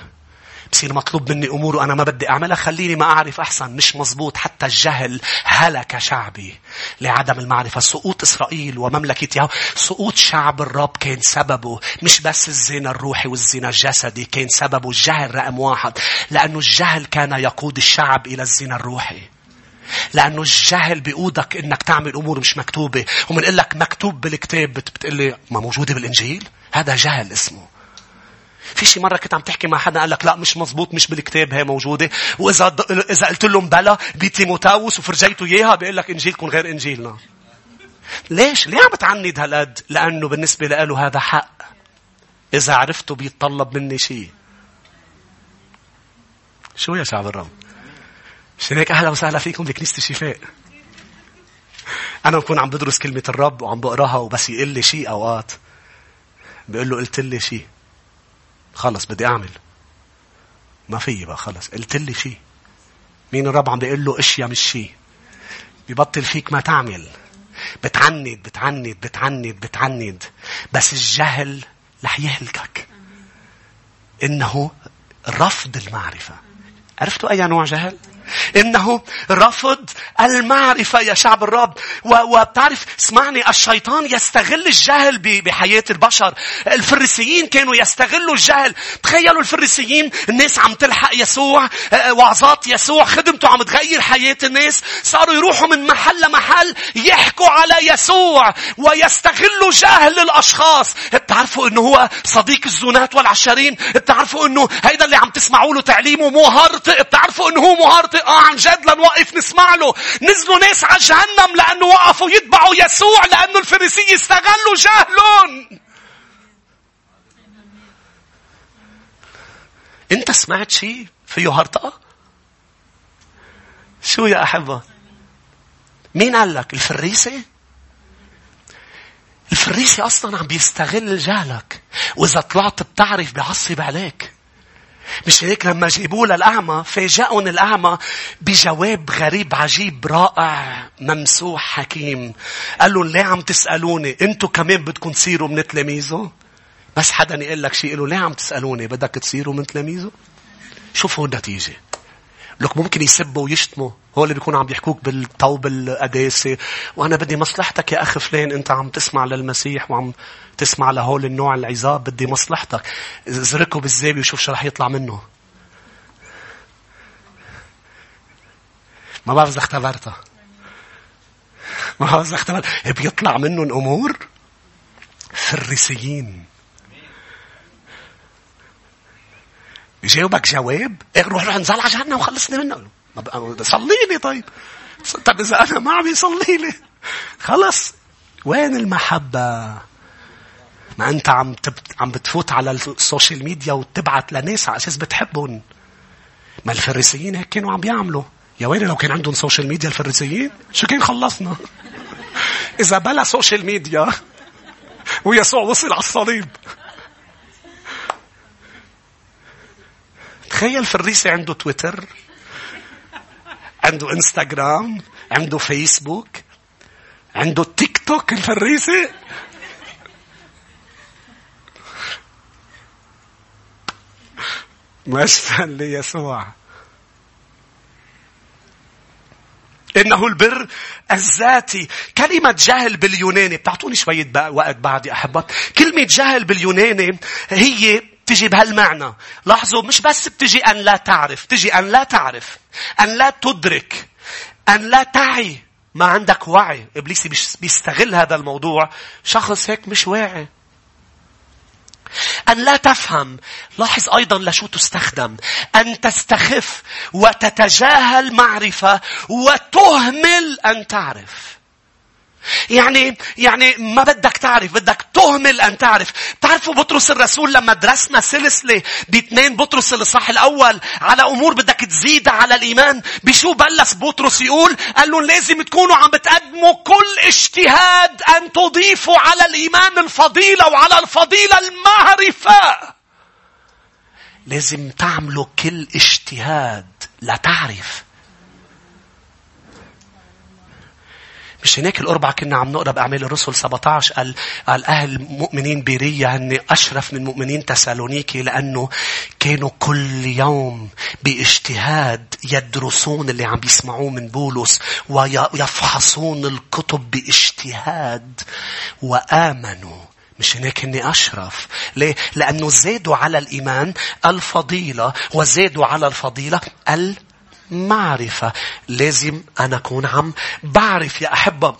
بصير مطلوب مني أمور وأنا ما بدي أعملها خليني ما أعرف أحسن. مش مزبوط حتى الجهل هلك شعبي لعدم المعرفة. سقوط إسرائيل ومملكة يهو سقوط شعب الرب كان سببه. مش بس الزنا الروحي والزنا الجسدي كان سببه الجهل رقم واحد. لأنه الجهل كان يقود الشعب إلى الزنا الروحي. لأنه الجهل بيقودك إنك تعمل أمور مش مكتوبة. ومنقول لك مكتوب بالكتاب بتقلي ما موجودة بالإنجيل؟ هذا جهل اسمه. في شي مرة كنت عم تحكي مع حدا قال لك لا مش مزبوط مش بالكتاب هي موجودة وإذا إذا قلت لهم بلا بتيموتاوس وفرجيته إياها بيقول لك إنجيلكم غير إنجيلنا. ليش؟ ليه عم بتعند هالقد؟ لأنه بالنسبة له هذا حق. إذا عرفته بيتطلب مني شيء. شو يا شعب الرب؟ مشان هيك أهلا وسهلا فيكم بكنيسة الشفاء. أنا بكون عم بدرس كلمة الرب وعم بقراها وبس يقول لي شيء أوقات. بيقول له قلت لي شيء. خلص بدي أعمل. ما في بقى خلص. قلت لي شيء مين الرب عم بيقول له أشياء مش شيء ببطل فيك ما تعمل. بتعند بتعند بتعند بتعند بس الجهل رح يهلكك. إنه رفض المعرفة. عرفتوا أي نوع جهل؟ إنه رفض المعرفة يا شعب الرب. وبتعرف اسمعني الشيطان يستغل الجهل بحياة البشر. الفريسيين كانوا يستغلوا الجهل تخيلوا الفريسيين الناس عم تلحق يسوع آه، وعظات يسوع خدمته عم تغير حياة الناس. صاروا يروحوا من محل لمحل يحكوا على يسوع ويستغلوا جهل الأشخاص. بتعرفوا إنه هو صديق الزونات والعشرين؟ بتعرفوا إنه هيدا اللي عم تسمعوا له تعليمه مو هارطق بتعرفوا إنه هو مو آه عن جد لنوقف نسمع له. نزلوا ناس على جهنم لأنه وقفوا يتبعوا يسوع لأنه الفريسيين استغلوا جهلهم. انت سمعت شيء فيه هرطقة شو يا أحبة؟ مين قال لك؟ الفريسي؟ الفريسي أصلا عم بيستغل جهلك. وإذا طلعت بتعرف بيعصب عليك مش هيك لما جيبوه للأعمى فاجأهم الأعمى بجواب غريب عجيب رائع. ممسوح حكيم. قال لهم ليه عم تسألوني؟ أنتوا كمان بدكم تصيروا من تلاميذه؟ بس حدا يقول لك شيء له ليه عم تسألوني؟ بدك تصيروا من تلاميذه؟ شوفوا النتيجة. لك ممكن يسبوا ويشتموا. هو اللي بيكونوا عم بيحكوك بالطوب القداسة وأنا بدي مصلحتك يا أخ فلان أنت عم تسمع للمسيح وعم تسمع لهول النوع العذاب بدي مصلحتك. زركه بالزاوية وشوف شو رح يطلع منه. ما بعرف إذا اختبرتها ما بعرف إذا اختبرت بيطلع منهم أمور فريسيين. يجاوبك جواب إيه روح روح انزل على وخلصني منه صلي لي طيب طب إذا أنا ما عم يصلي لي خلص وين المحبة؟ ما أنت عم عم بتفوت على السوشيال ميديا وتبعت لناس على أساس بتحبهم. ما الفريسيين هيك كانوا عم بيعملوا. يا ويلي لو كان عندهم social media الفريسيين شو كان خلصنا؟ [LAUGHS] إذا بلا social media ويسوع وصل على الصليب تخيل فريسي عنده تويتر عنده انستغرام عنده فيسبوك عنده تيك توك الفريسي. مشفى ليسوع إنه البر الذاتي. كلمة جهل باليوناني. بتعطوني شوية وقت بعد يا أحبات كلمة جهل باليوناني هي بتجي بهالمعنى. لاحظوا مش بس بتجي أن لا تعرف تجي أن لا تعرف أن لا تدرك أن لا تعي. ما عندك وعي. إبليس بيستغل هذا الموضوع. شخص هيك مش واعي. أن لا تفهم. لاحظ أيضا لشو تستخدم. أن تستخف وتتجاهل معرفة وتهمل أن تعرف. يعني يعني ما بدك تعرف بدك تهمل أن تعرف. تعرفوا بطرس الرسول لما درسنا سلسلة باثنين بطرس الإصحاح الأول على أمور بدك تزيد على الإيمان؟ بشو بلس بطرس يقول؟ قال لهم لازم تكونوا عم بتقدموا كل اجتهاد أن تضيفوا على الإيمان الفضيلة وعلى الفضيلة المعرفة. لازم تعملوا كل اجتهاد لتعرف. مش هناك الأربعة كنا عم نقرأ بأعمال الرسل 17 قال, قال أهل مؤمنين بيريا هن أشرف من مؤمنين تسالونيكي لأنه كانوا كل يوم بإجتهاد يدرسون اللي عم بيسمعوه من بولس ويفحصون الكتب بإجتهاد وآمنوا. مش هناك هني أشرف. ليه؟ لأنه زادوا على الإيمان الفضيلة وزادوا على الفضيلة معرفة. لازم أنا أكون عم بعرف يا أحبة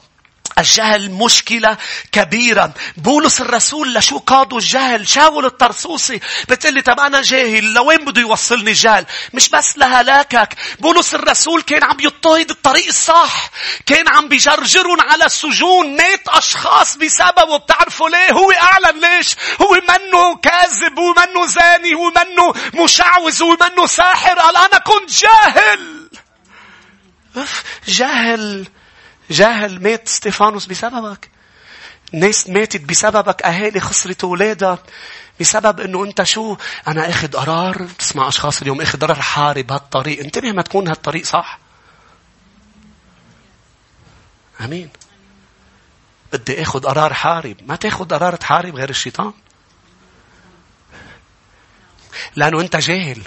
الجهل مشكلة كبيرة. بولس الرسول لشو قادوا الجهل؟ شاول الطرسوسي بتقول لي طب أنا جاهل لوين بده يوصلني الجهل مش بس لهلاكك. بولس الرسول كان عم يضطهد الطريق الصح كان عم بيجرجرهم على السجون مات أشخاص بسببه. بتعرفوا ليه؟ هو أعلن ليش؟ هو منه كاذب ومنه زاني ومنه مشعوذ ومنه ساحر. قال أنا كنت جاهل. جاهل. جاهل مات ستيفانوس بسببك. ناس ماتت بسببك أهالي خسرت أولادها بسبب إنه أنت شو؟ أنا أخذ قرار تسمع أشخاص اليوم أخذ قرار حارب هالطريق. انتبه ما تكون هالطريق صح. آمين. بدي أخذ قرار حارب. ما تأخذ قرار تحارب غير الشيطان. لأنه أنت جاهل.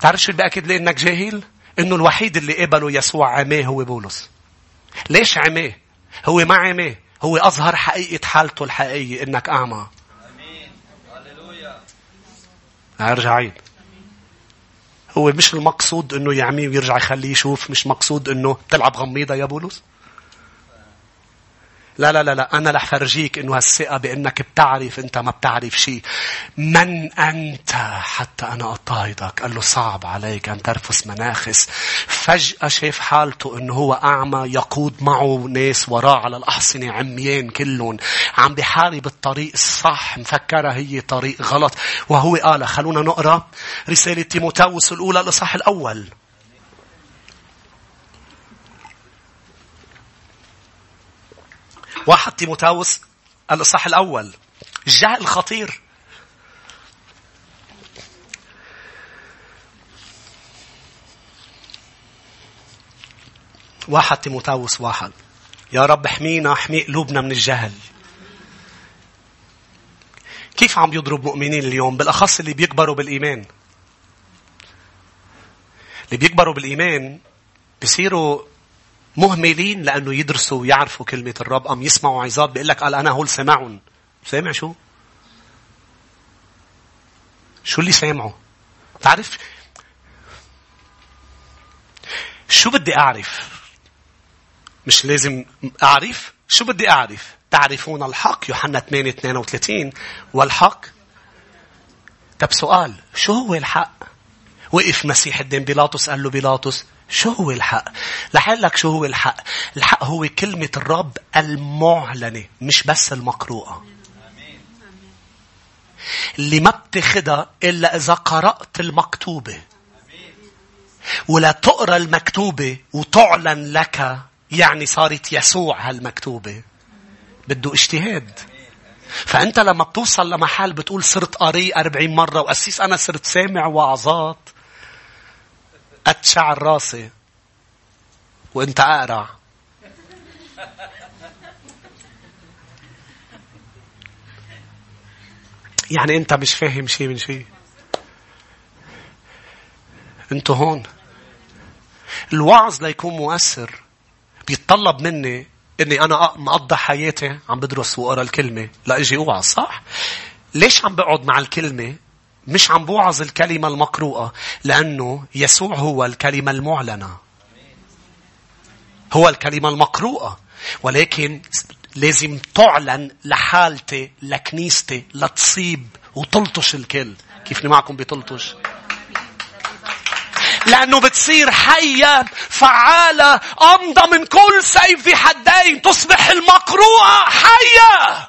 تعرف شو اللي بأكد لي إنك جاهل؟ إنه الوحيد اللي قبله يسوع عماه هو بولس. ليش عماه؟ هو ما عماه. هو أظهر حقيقة حالته الحقيقية إنك أعمى. أمين. هللويا. أرجع عيد. هو مش المقصود إنه يعميه ويرجع يخليه يشوف. مش مقصود إنه تلعب غميضة يا بولس. لا لا لا لا أنا رح فرجيك إنه هالثقة بإنك بتعرف أنت ما بتعرف شيء. من أنت حتى أنا أضطهدك؟ قال له صعب عليك أن ترفس مناخس. فجأة شاف حالته إنه هو أعمى يقود معه ناس وراه على الأحصنة عميان كلهم. عم بحارب الطريق الصح مفكرة هي طريق غلط. وهو قال خلونا نقرأ رسالة تيموتاوس الأولى الإصحاح الأول. واحد تيموتاوس الإصحاح الأول. الجهل خطير واحد تيموتاوس واحد. يا رب احمينا احمي قلوبنا من الجهل. كيف عم يضرب مؤمنين اليوم؟ بالأخص اللي بيكبروا بالإيمان. اللي بيكبروا بالإيمان بيصيروا مهملين لأنه يدرسوا ويعرفوا كلمة الرب أم يسمعوا عظات بيقول لك قال أنا هول سمعهم سامع شو؟ شو اللي سامعه؟ تعرف شو بدي أعرف؟ مش لازم أعرف؟ شو بدي أعرف؟ تعرفون الحق يوحنا 8 32 والحق طب سؤال شو هو الحق؟ وقف مسيح قدام بيلاطس قال له بيلاطس شو هو الحق؟ رح لك شو هو الحق. الحق هو كلمة الرب المعلنة مش بس المقروءة. اللي ما بتاخدها إلا إذا قرأت المكتوبة. ولا تقرأ المكتوبة وتعلن لك يعني صارت يسوع هالمكتوبة. بده اجتهاد. فأنت لما بتوصل لمحل بتقول صرت قاري أربعين مرة وأسيس أنا صرت سامع وعظات قد شعر راسي وأنت أقرع. يعني أنت مش فاهم شيء من شيء. أنتوا هون. الوعظ ليكون مؤثر. بيتطلب مني إني أنا مقضى حياتي عم بدرس وأقرأ الكلمة. لاجي أوعظ صح؟ ليش عم بقعد مع الكلمة مش عم بوعظ الكلمة المقروءة لأنه يسوع هو الكلمة المعلنة. هو الكلمة المقروءة. ولكن لازم تعلن لحالتي لكنيستي لتصيب وتلطش الكل. كيف معكم بتلطش؟ لأنه بتصير حية فعالة أمضى من كل سيف في حدين تصبح المقروءة حية.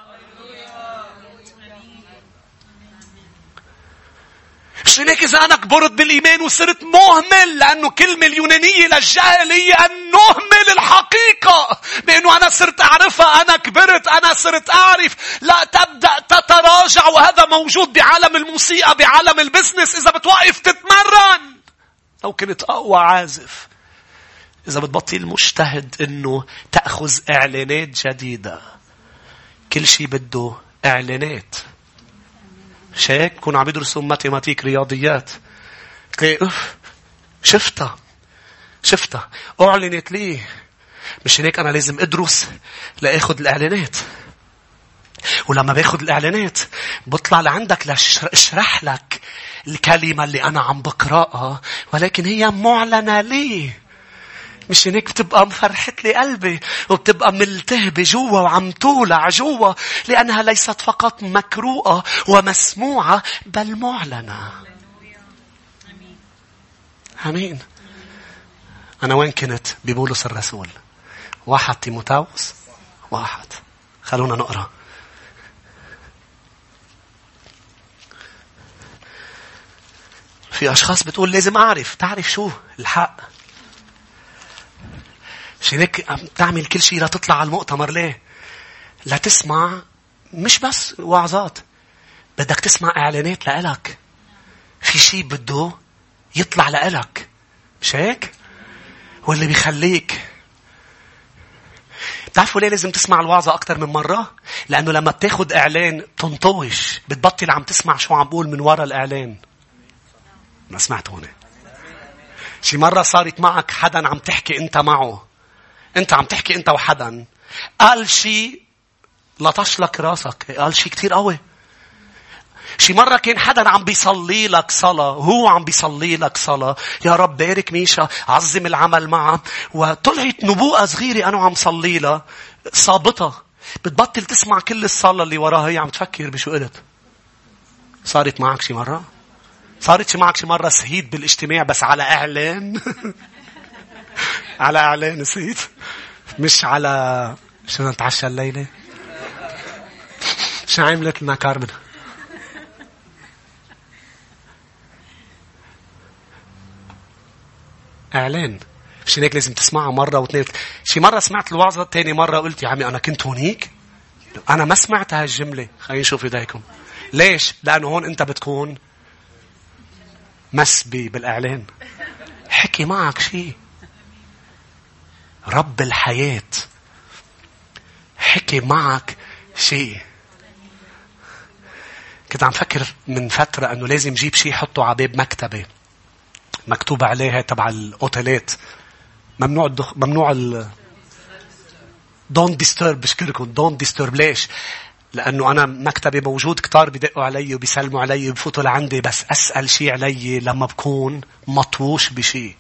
مش هيك إذا أنا كبرت بالإيمان وصرت مهمل لأنه كلمة اليونانية هي أن نهمل الحقيقة. بأنه أنا صرت أعرفها أنا كبرت أنا صرت أعرف. لا تبدأ تتراجع وهذا موجود بعالم الموسيقى بعالم ال business. إذا بتوقف تتمرن. لو كنت أقوى عازف. إذا بتبطل مجتهد إنه تأخذ إعلانات جديدة. كل شيء بده إعلانات. مش هيك؟ بكونوا عم يدرسوا mathématiques رياضيات. تلاقي اف شفتها. شفتها. أعلنت لي. مش هيك أنا لازم أدرس لأخذ الإعلانات. ولما باخذ الإعلانات بطلع لعندك لأشرح لك الكلمة اللي أنا عم بقرأها ولكن هي معلنة لي. مش هيك بتبقى مفرحت لي قلبي وبتبقى ملتهبة جوا وعم تولع جوا لأنها ليست فقط مكروءة ومسموعة بل معلنة. أمين. أنا وين كنت ببولس الرسول؟ واحد تيموتاوس واحد. خلونا نقرأ. في أشخاص بتقول لازم أعرف. تعرف شو؟ الحق. عشان هيك تعمل كل شيء لتطلع على المؤتمر. ليه؟ لتسمع مش بس وعظات بدك تسمع إعلانات لإلك. في شيء بده يطلع لإلك. مش هيك؟ واللي بيخليك. بتعرفوا ليه لازم تسمع الوعظة أكثر من مرة؟ لأنه لما بتاخد إعلان تنطوش بتبطل عم تسمع شو عم بقول من ورا الإعلان. ما سمعت هون. شي مرة صارت معك حدا عم تحكي أنت معه. انت عم تحكي انت وحدا. قال شيء لطش لك راسك. قال شيء كتير قوي. شي مرة كان حدا عم بيصلي لك صلاة. هو عم بيصلي لك صلاة. يا رب بارك ميشا عظم العمل معه وطلعت نبوءة صغيرة أنا عم صلي لها. صابطة بتبطل تسمع كل الصلاة اللي وراها. هي عم تفكر بشو قلت. صارت معك شي مرة؟ صارت شي معك شي مرة سهيد بالاجتماع بس على إعلان [LAUGHS] [LAUGHS] على إعلان نسيت. مش على شو نتعشى الليلة؟ شو عملت لنا كارمن إعلان. مش هيك لازم تسمعها مرة واثنين شي مرة سمعت الوعظة تاني مرة قلت يا عمي أنا كنت هونيك. أنا ما سمعت هالجملة. خلينا نشوف إيديكم. ليش؟ لأنه هون أنت بتكون مسبي بالإعلان. حكي معك شيء رب الحياة. حكي معك شيء. كنت عم فكر من فترة أنه لازم جيب شيء حطه على باب مكتبي مكتوب عليها تبع الأوتيلات. ممنوع الدخ... ممنوع ال don't disturb بشكركم. don't disturb ليش؟ لأنه أنا مكتبي موجود كتار بدقوا علي وبيسلموا علي وبفوتوا لعندي بس أسأل شيء علي لما بكون مطوش بشيء.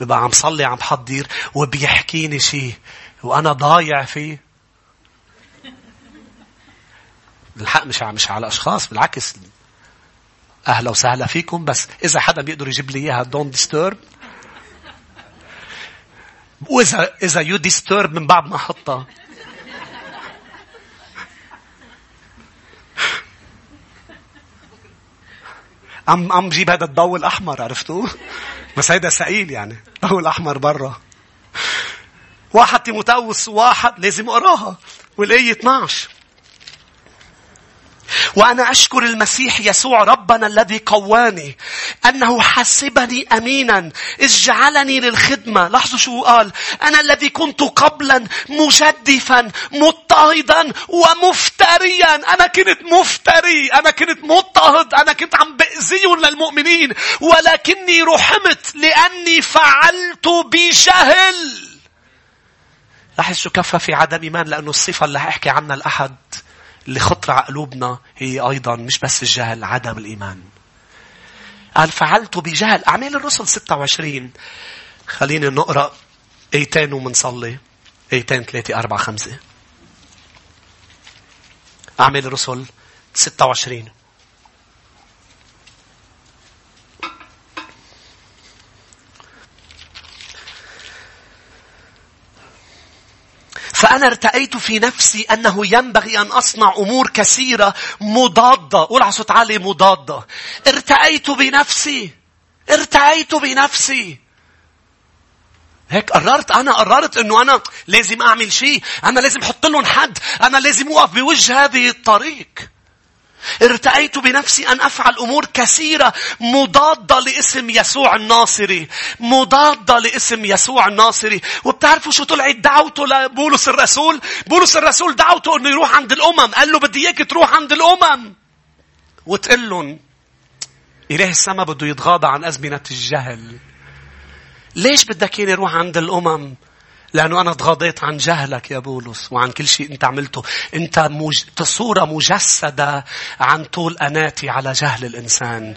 ببقى عم صلي عم بحضر وبيحكيني شيء وأنا ضايع فيه. الحق مش مش على أشخاص بالعكس أهلا وسهلا فيكم بس إذا حدا بيقدر يجيب لي إياها don't disturb وإذا إذا you disturb من بعد ما أحطها عم عم جيب هذا الضوء الأحمر عرفتوا؟ بس هيدا ثقيل يعني الضوء الأحمر برا. واحد تيموتاوس واحد لازم أقراها والآية 12 وأنا أشكر المسيح يسوع ربنا الذي قواني أنه حسبني أمينا إذ جعلني للخدمة. لاحظوا شو قال؟ أنا الذي كنت قبلا مجدفا مضطهدا ومفتريا. أنا كنت مفتري أنا كنت مضطهد أنا كنت عم بأذيهم للمؤمنين ولكني رحمت لأني فعلت بجهل. لاحظ شو كفى في عدم إيمان لأنه الصفة اللي هحكي عنها الأحد. اللي خطر على قلوبنا هي أيضا مش بس الجهل عدم الإيمان. قال فعلت بجهل. أعمال الرسل 26 خلينا نقرأ أيتين ومنصلي أيتين ثلاثة أربعة خمسة. أعمال الرسل 26 فأنا ارتأيت في نفسي أنه ينبغي أن أصنع أمور كثيرة مضادة. قول على صوت عالي مضادة. ارتأيت بنفسي. ارتأيت بنفسي. هيك قررت أنا قررت أنه أنا لازم أعمل شيء. أنا لازم أحط لهم حد. أنا لازم أوقف بوجه هذه الطريق. ارتأيت بنفسي أن أفعل أمور كثيرة مضادة لاسم يسوع الناصري. مضادة لاسم يسوع الناصري. وبتعرفوا شو طلعت دعوته لبولس الرسول؟ بولس الرسول دعوته أنه يروح عند الأمم. قال له بدي إياك تروح عند الأمم. وتقول لهم إله السماء بده يتغاضى عن أزمنة الجهل. ليش بدك إياني أروح عند الأمم؟ لأنه أنا تغاضيت عن جهلك يا بولس وعن كل شيء أنت عملته. أنت مج... صورة مجسدة عن طول أناتي على جهل الإنسان.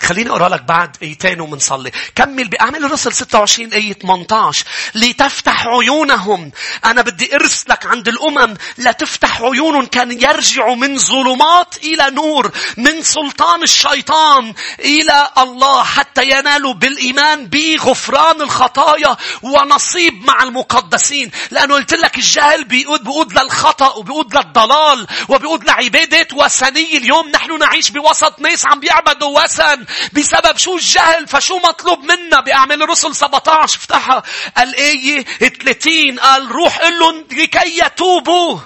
خليني أقرأ لك بعد آيتين ومنصلي. كمل بأعمال الرسل 26 آية 18. لتفتح عيونهم. أنا بدي أرسلك عند الأمم لتفتح عيونهم كان يرجعوا من ظلمات إلى نور. من سلطان الشيطان إلى الله حتى ينالوا بالإيمان بغفران الخطايا ونصيب مع المقدسين. لأنه قلت لك الجهل بيقود بيقود للخطأ وبيقود للضلال وبيقود لعبادة وثنية. اليوم نحن نعيش بوسط ناس عم بيعبدوا وثن بسبب شو الجهل؟ فشو مطلوب منا بأعمال الرسل 17 افتحها الآية 30 قال روح لهم لكي يتوبوا.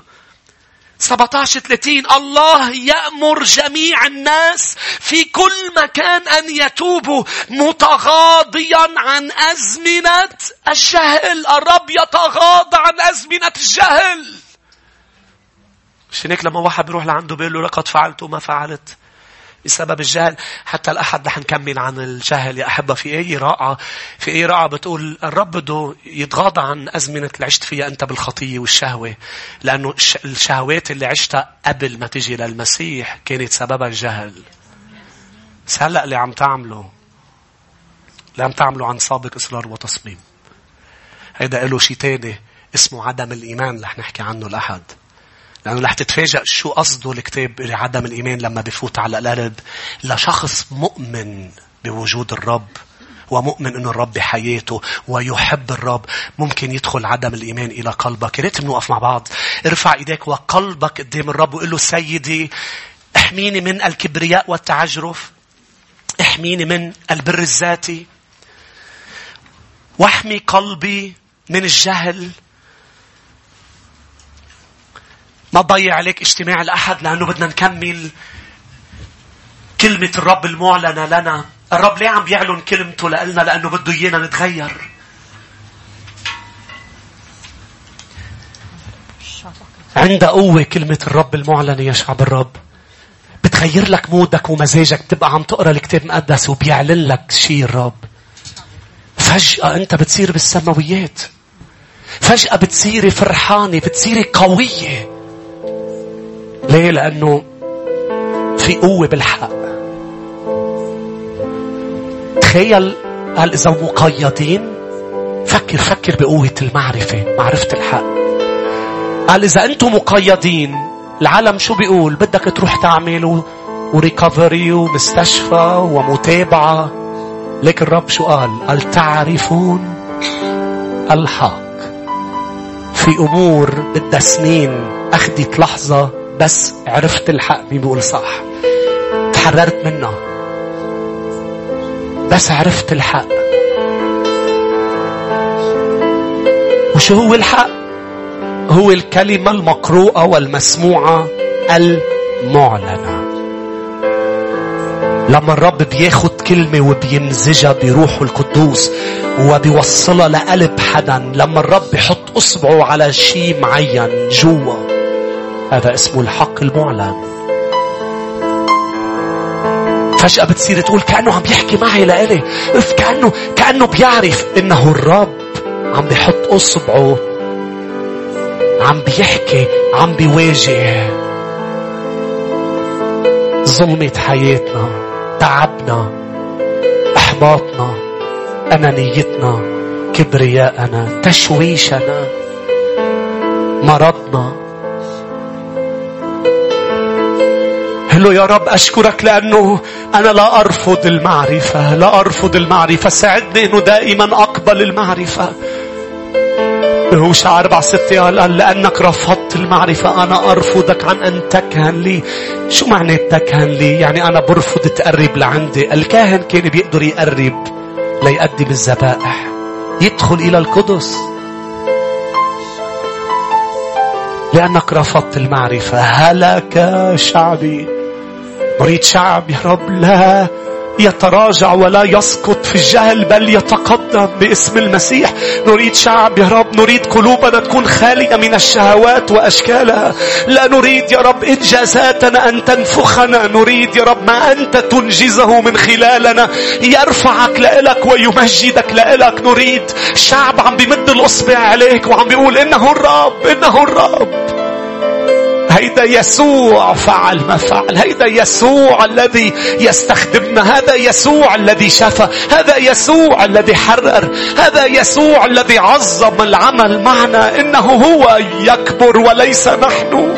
17 30 الله يأمر جميع الناس في كل مكان أن يتوبوا متغاضيا عن أزمنة الجهل. الرب يتغاضى عن أزمنة الجهل. عشان هيك لما واحد بيروح لعنده بيقول له لقد فعلت وما فعلت؟ بسبب الجهل. حتى الأحد رح نكمل عن الجهل. يا أحبة في أي رائعة في أي رائعة بتقول الرب بده يتغاضى عن أزمنة اللي عشت فيها أنت بالخطية والشهوة؟ لأنه الشهوات اللي عشتها قبل ما تجي للمسيح كانت سببها الجهل. بس هلأ اللي عم تعمله اللي عم تعمله عن سابق إصرار وتصميم. هيدا له شيء تاني اسمه عدم الإيمان رح نحكي عنه الأحد. لأنه رح تتفاجأ شو قصده الكتاب عدم الإيمان لما بفوت على القلب. لشخص مؤمن بوجود الرب ومؤمن أن الرب بحياته ويحب الرب ممكن يدخل عدم الإيمان إلى قلبك. يا ريت بنوقف مع بعض. ارفع إيديك وقلبك قدام الرب وقل له سيدي احميني من الكبرياء والتعجرف. احميني من البر الذاتي. واحمي قلبي من الجهل ما تضيع عليك اجتماع الأحد لأنه بدنا نكمل كلمة الرب المعلنة لنا. الرب ليه عم بيعلن كلمته لنا لأنه بده إيانا نتغير. عندها قوة كلمة الرب المعلنة يا شعب الرب. بتغير لك مودك ومزاجك بتبقى عم تقرأ الكتاب المقدس وبيعلن لك شيء الرب. فجأة أنت بتصير بالسماويات. فجأة بتصيري فرحانة بتصيري قوية. ليه؟ لأنه في قوة بالحق. تخيل قال إذا مقيدين فكر فكر بقوة المعرفة معرفة الحق. قال إذا أنتم مقيدين العالم شو بيقول؟ بدك تروح تعمل وريكفري ومستشفى ومتابعة. لكن الرب شو قال؟ قال تعرفون الحق. في أمور بدها سنين أخذت لحظة بس عرفت الحق مين بيقول صح. تحررت منه. بس عرفت الحق. وشو هو الحق؟ هو الكلمة المقروءة والمسموعة المعلنة. لما الرب بياخد كلمة وبيمزجها بروحه القدوس وبيوصلها لقلب حدا لما الرب بيحط أصبعه على شيء معين جوا هذا اسمه الحق المعلن. فجأة بتصير تقول كأنه عم يحكي معي لإلي. كأنه كأنه بيعرف إنه الرب عم بيحط أصبعه. عم بيحكي عم بيواجه. ظلمة حياتنا تعبنا إحباطنا أنانيتنا كبرياءنا تشويشنا مرضنا. له يا رب أشكرك لأنه أنا لا أرفض المعرفة لا أرفض المعرفة. ساعدني أنه دائما أقبل المعرفة. هوشع أربع ستة قال لأنك رفضت المعرفة. أنا أرفضك عن أن تكهن لي. شو معنى تكهن لي؟ يعني أنا برفض تقرب لعندي. الكاهن كان بيقدر يقرب ليقدم الذبائح. يدخل إلى القدس. لأنك رفضت المعرفة. هلك شعبي. نريد شعب يا رب لا يتراجع ولا يسقط في الجهل بل يتقدم باسم المسيح. نريد شعب يا رب نريد قلوبنا تكون خالية من الشهوات وأشكالها. لا نريد يا رب إنجازاتنا أن تنفخنا. نريد يا رب ما أنت تنجزه من خلالنا. يرفعك لإلك ويمجدك لإلك. نريد شعب عم بيمد الأصبع عليك وعم بيقول إنه الرب إنه الرب. هيدا يسوع فعل ما فعل. هيدا يسوع الذي يستخدمنا. هذا يسوع الذي شفى. هذا يسوع الذي حرر. هذا يسوع الذي عظم العمل معنا. إنه هو يكبر وليس نحن.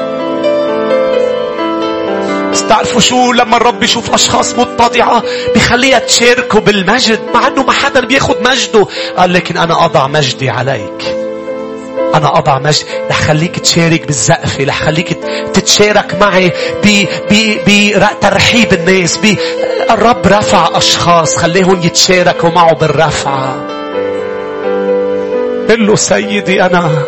تعرفوا شو؟ لما الرب يشوف أشخاص متضعة بخليها تشاركه بالمجد مع أنه ما حدا بياخد مجده. قال لكن أنا أضع مجدي عليك. أنا أضع مجد رح خليك تشارك بالزقفة رح خليك تتشارك معي بترحيب الناس الرب رفع أشخاص خليهم يتشاركوا معه بالرفعة قل له سيدي أنا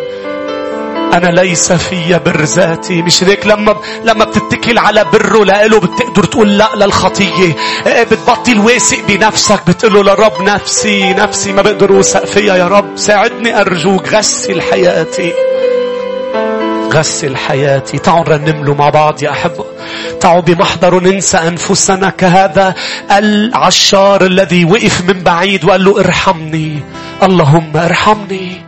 أنا ليس في بر ذاتي. مش هيك لما لما بتتكل على بره لإله بتقدر تقول لا للخطية. إيه، بتبطل واثق بنفسك. بتقول له للرب نفسي نفسي ما بقدر أوثق فيها يا رب. ساعدني أرجوك غسل حياتي. غسل حياتي. تعالوا نرنم له مع بعض يا أحبة تعالوا بمحضر ننسى أنفسنا كهذا العشار الذي وقف من بعيد وقال له ارحمني. اللهم ارحمني.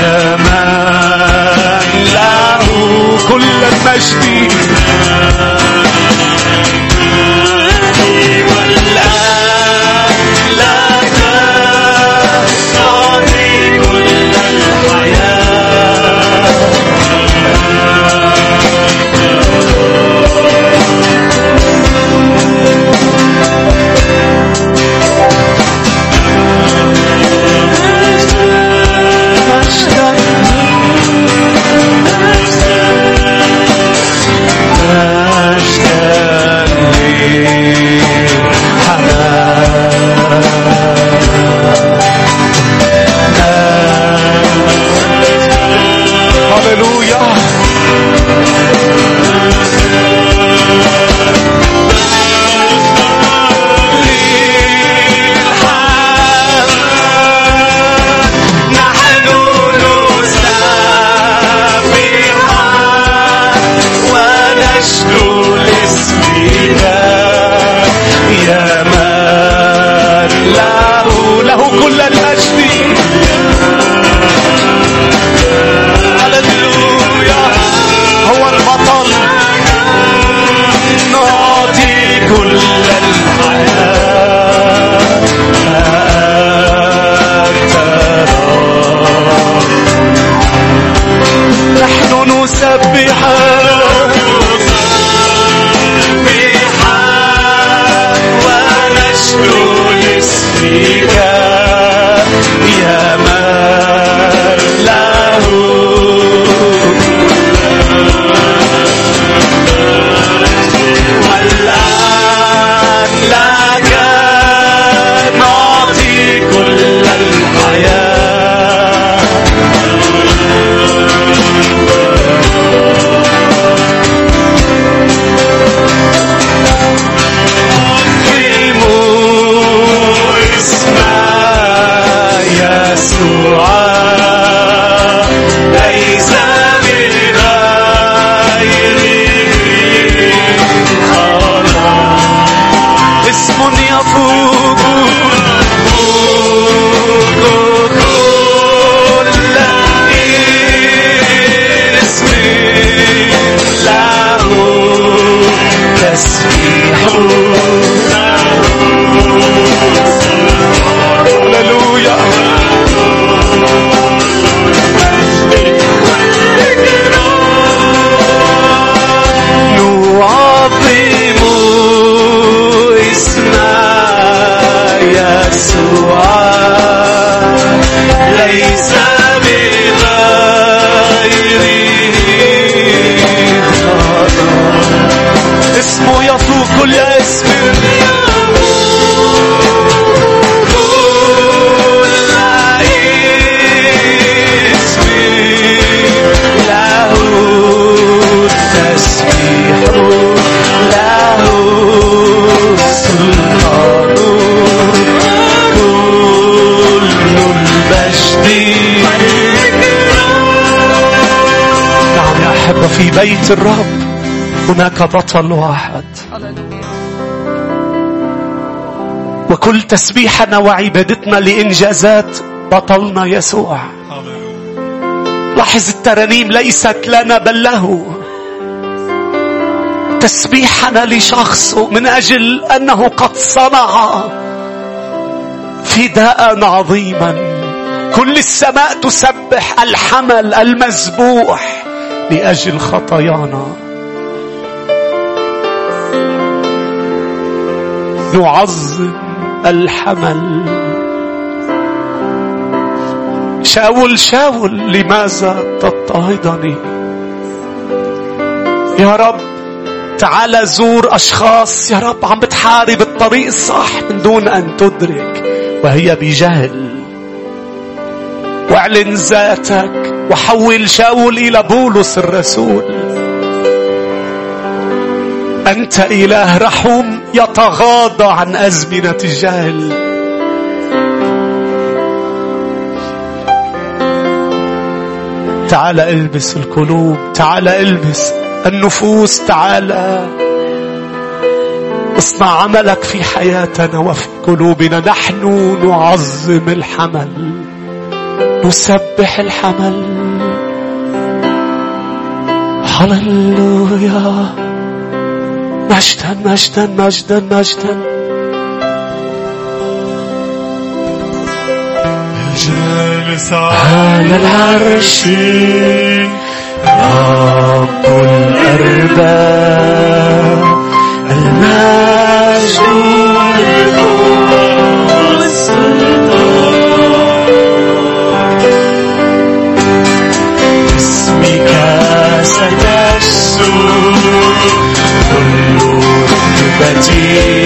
يا من له كل المجد. Harmonia Fogo اسمه يفوق كل اسم. في بيت الرب هناك بطل واحد. وكل تسبيحنا وعبادتنا لإنجازات بطلنا يسوع. لاحظ الترانيم ليست لنا بل له. تسبيحنا لشخصه من أجل أنه قد صنع فداء عظيما. كل السماء تسبح الحمل المذبوح لأجل خطايانا. نعظم الحمل. شاول شاول لماذا تضطهدني؟ يا رب تعال زور أشخاص. يا رب عم بتحارب الطريق الصح من دون أن تدرك وهي بجهل. واعلن ذاتك وحول شاول إلى بولس الرسول. أنت إله رحوم يتغاضى عن أزمنة الجهل. تعال ألبس القلوب تعال ألبس النفوس تعال. اصنع عملك في حياتنا وفي قلوبنا. نحن نعظم الحمل نسبح الحمل. هللويا. مجدا مجدا مجدا مجدا جالس على العرش رب الأرباب. المجد 自己。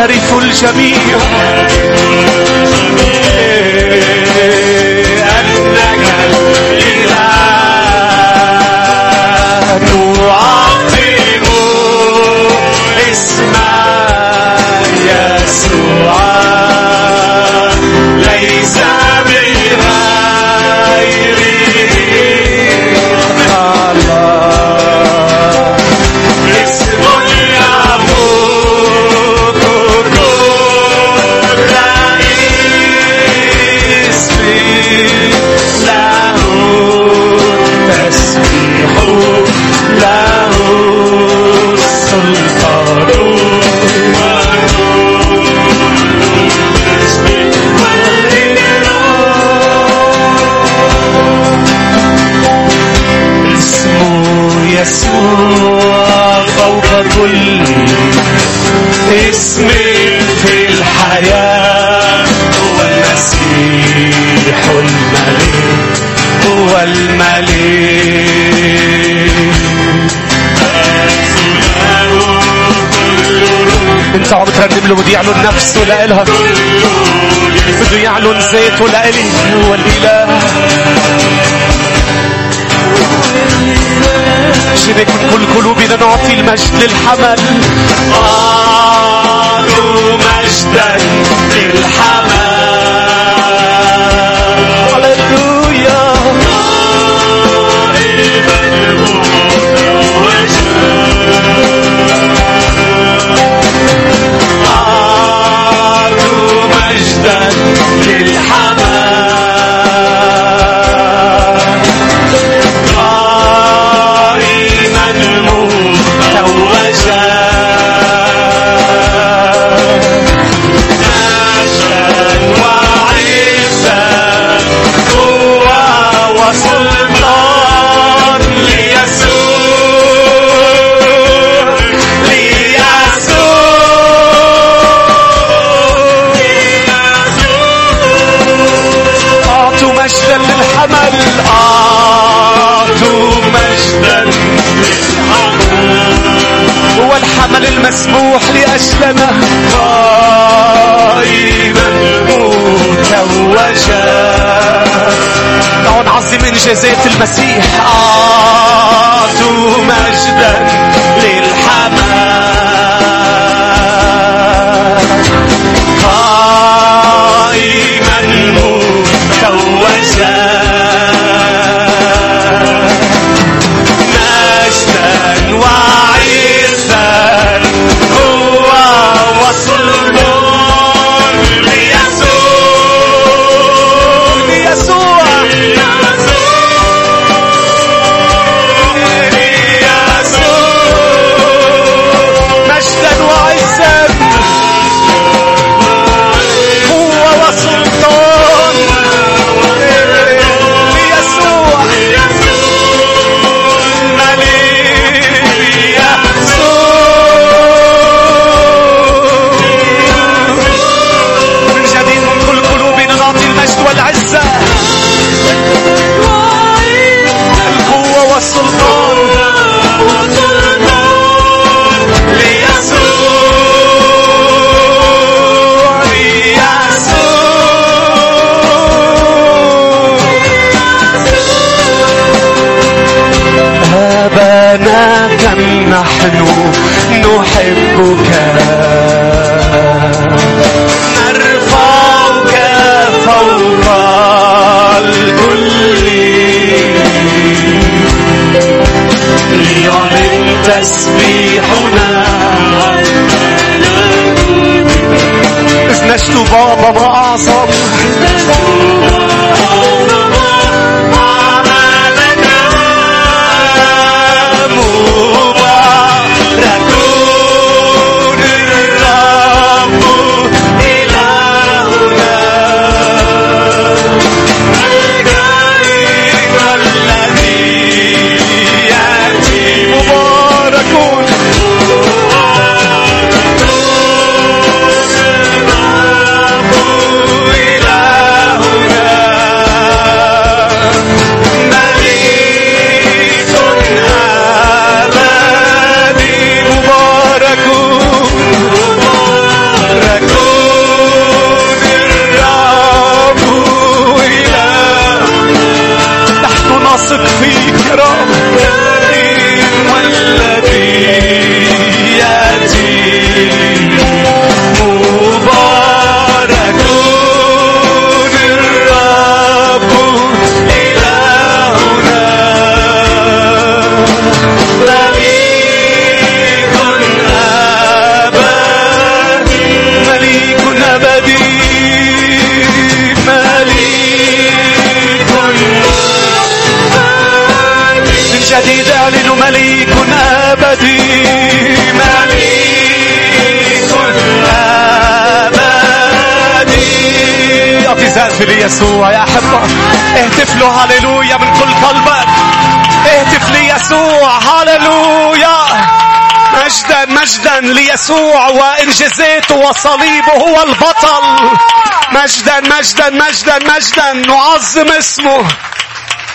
يعترف الجميع له بده يعلن نفسه لإلها. بده يعلن ذاته لإلي. هو الإله شبك من كل قلوبنا نعطي المجد للحمل. قالوا مجدا للحمل. إنجازات المسيح إذ نشتو بابا ما أعظم له هللويا من كل قلبك اهتف ليسوع. هللويا مجدا مجدا ليسوع. وانجازاته وصليبه هو البطل. مجدا مجدا مجدا مجدا. نعظم اسمه.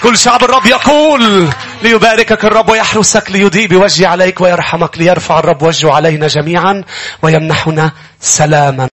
كل شعب الرب يقول ليباركك الرب ويحرسك ليضيء بوجهه عليك ويرحمك ليرفع الرب وجهه علينا جميعا ويمنحنا سلاما.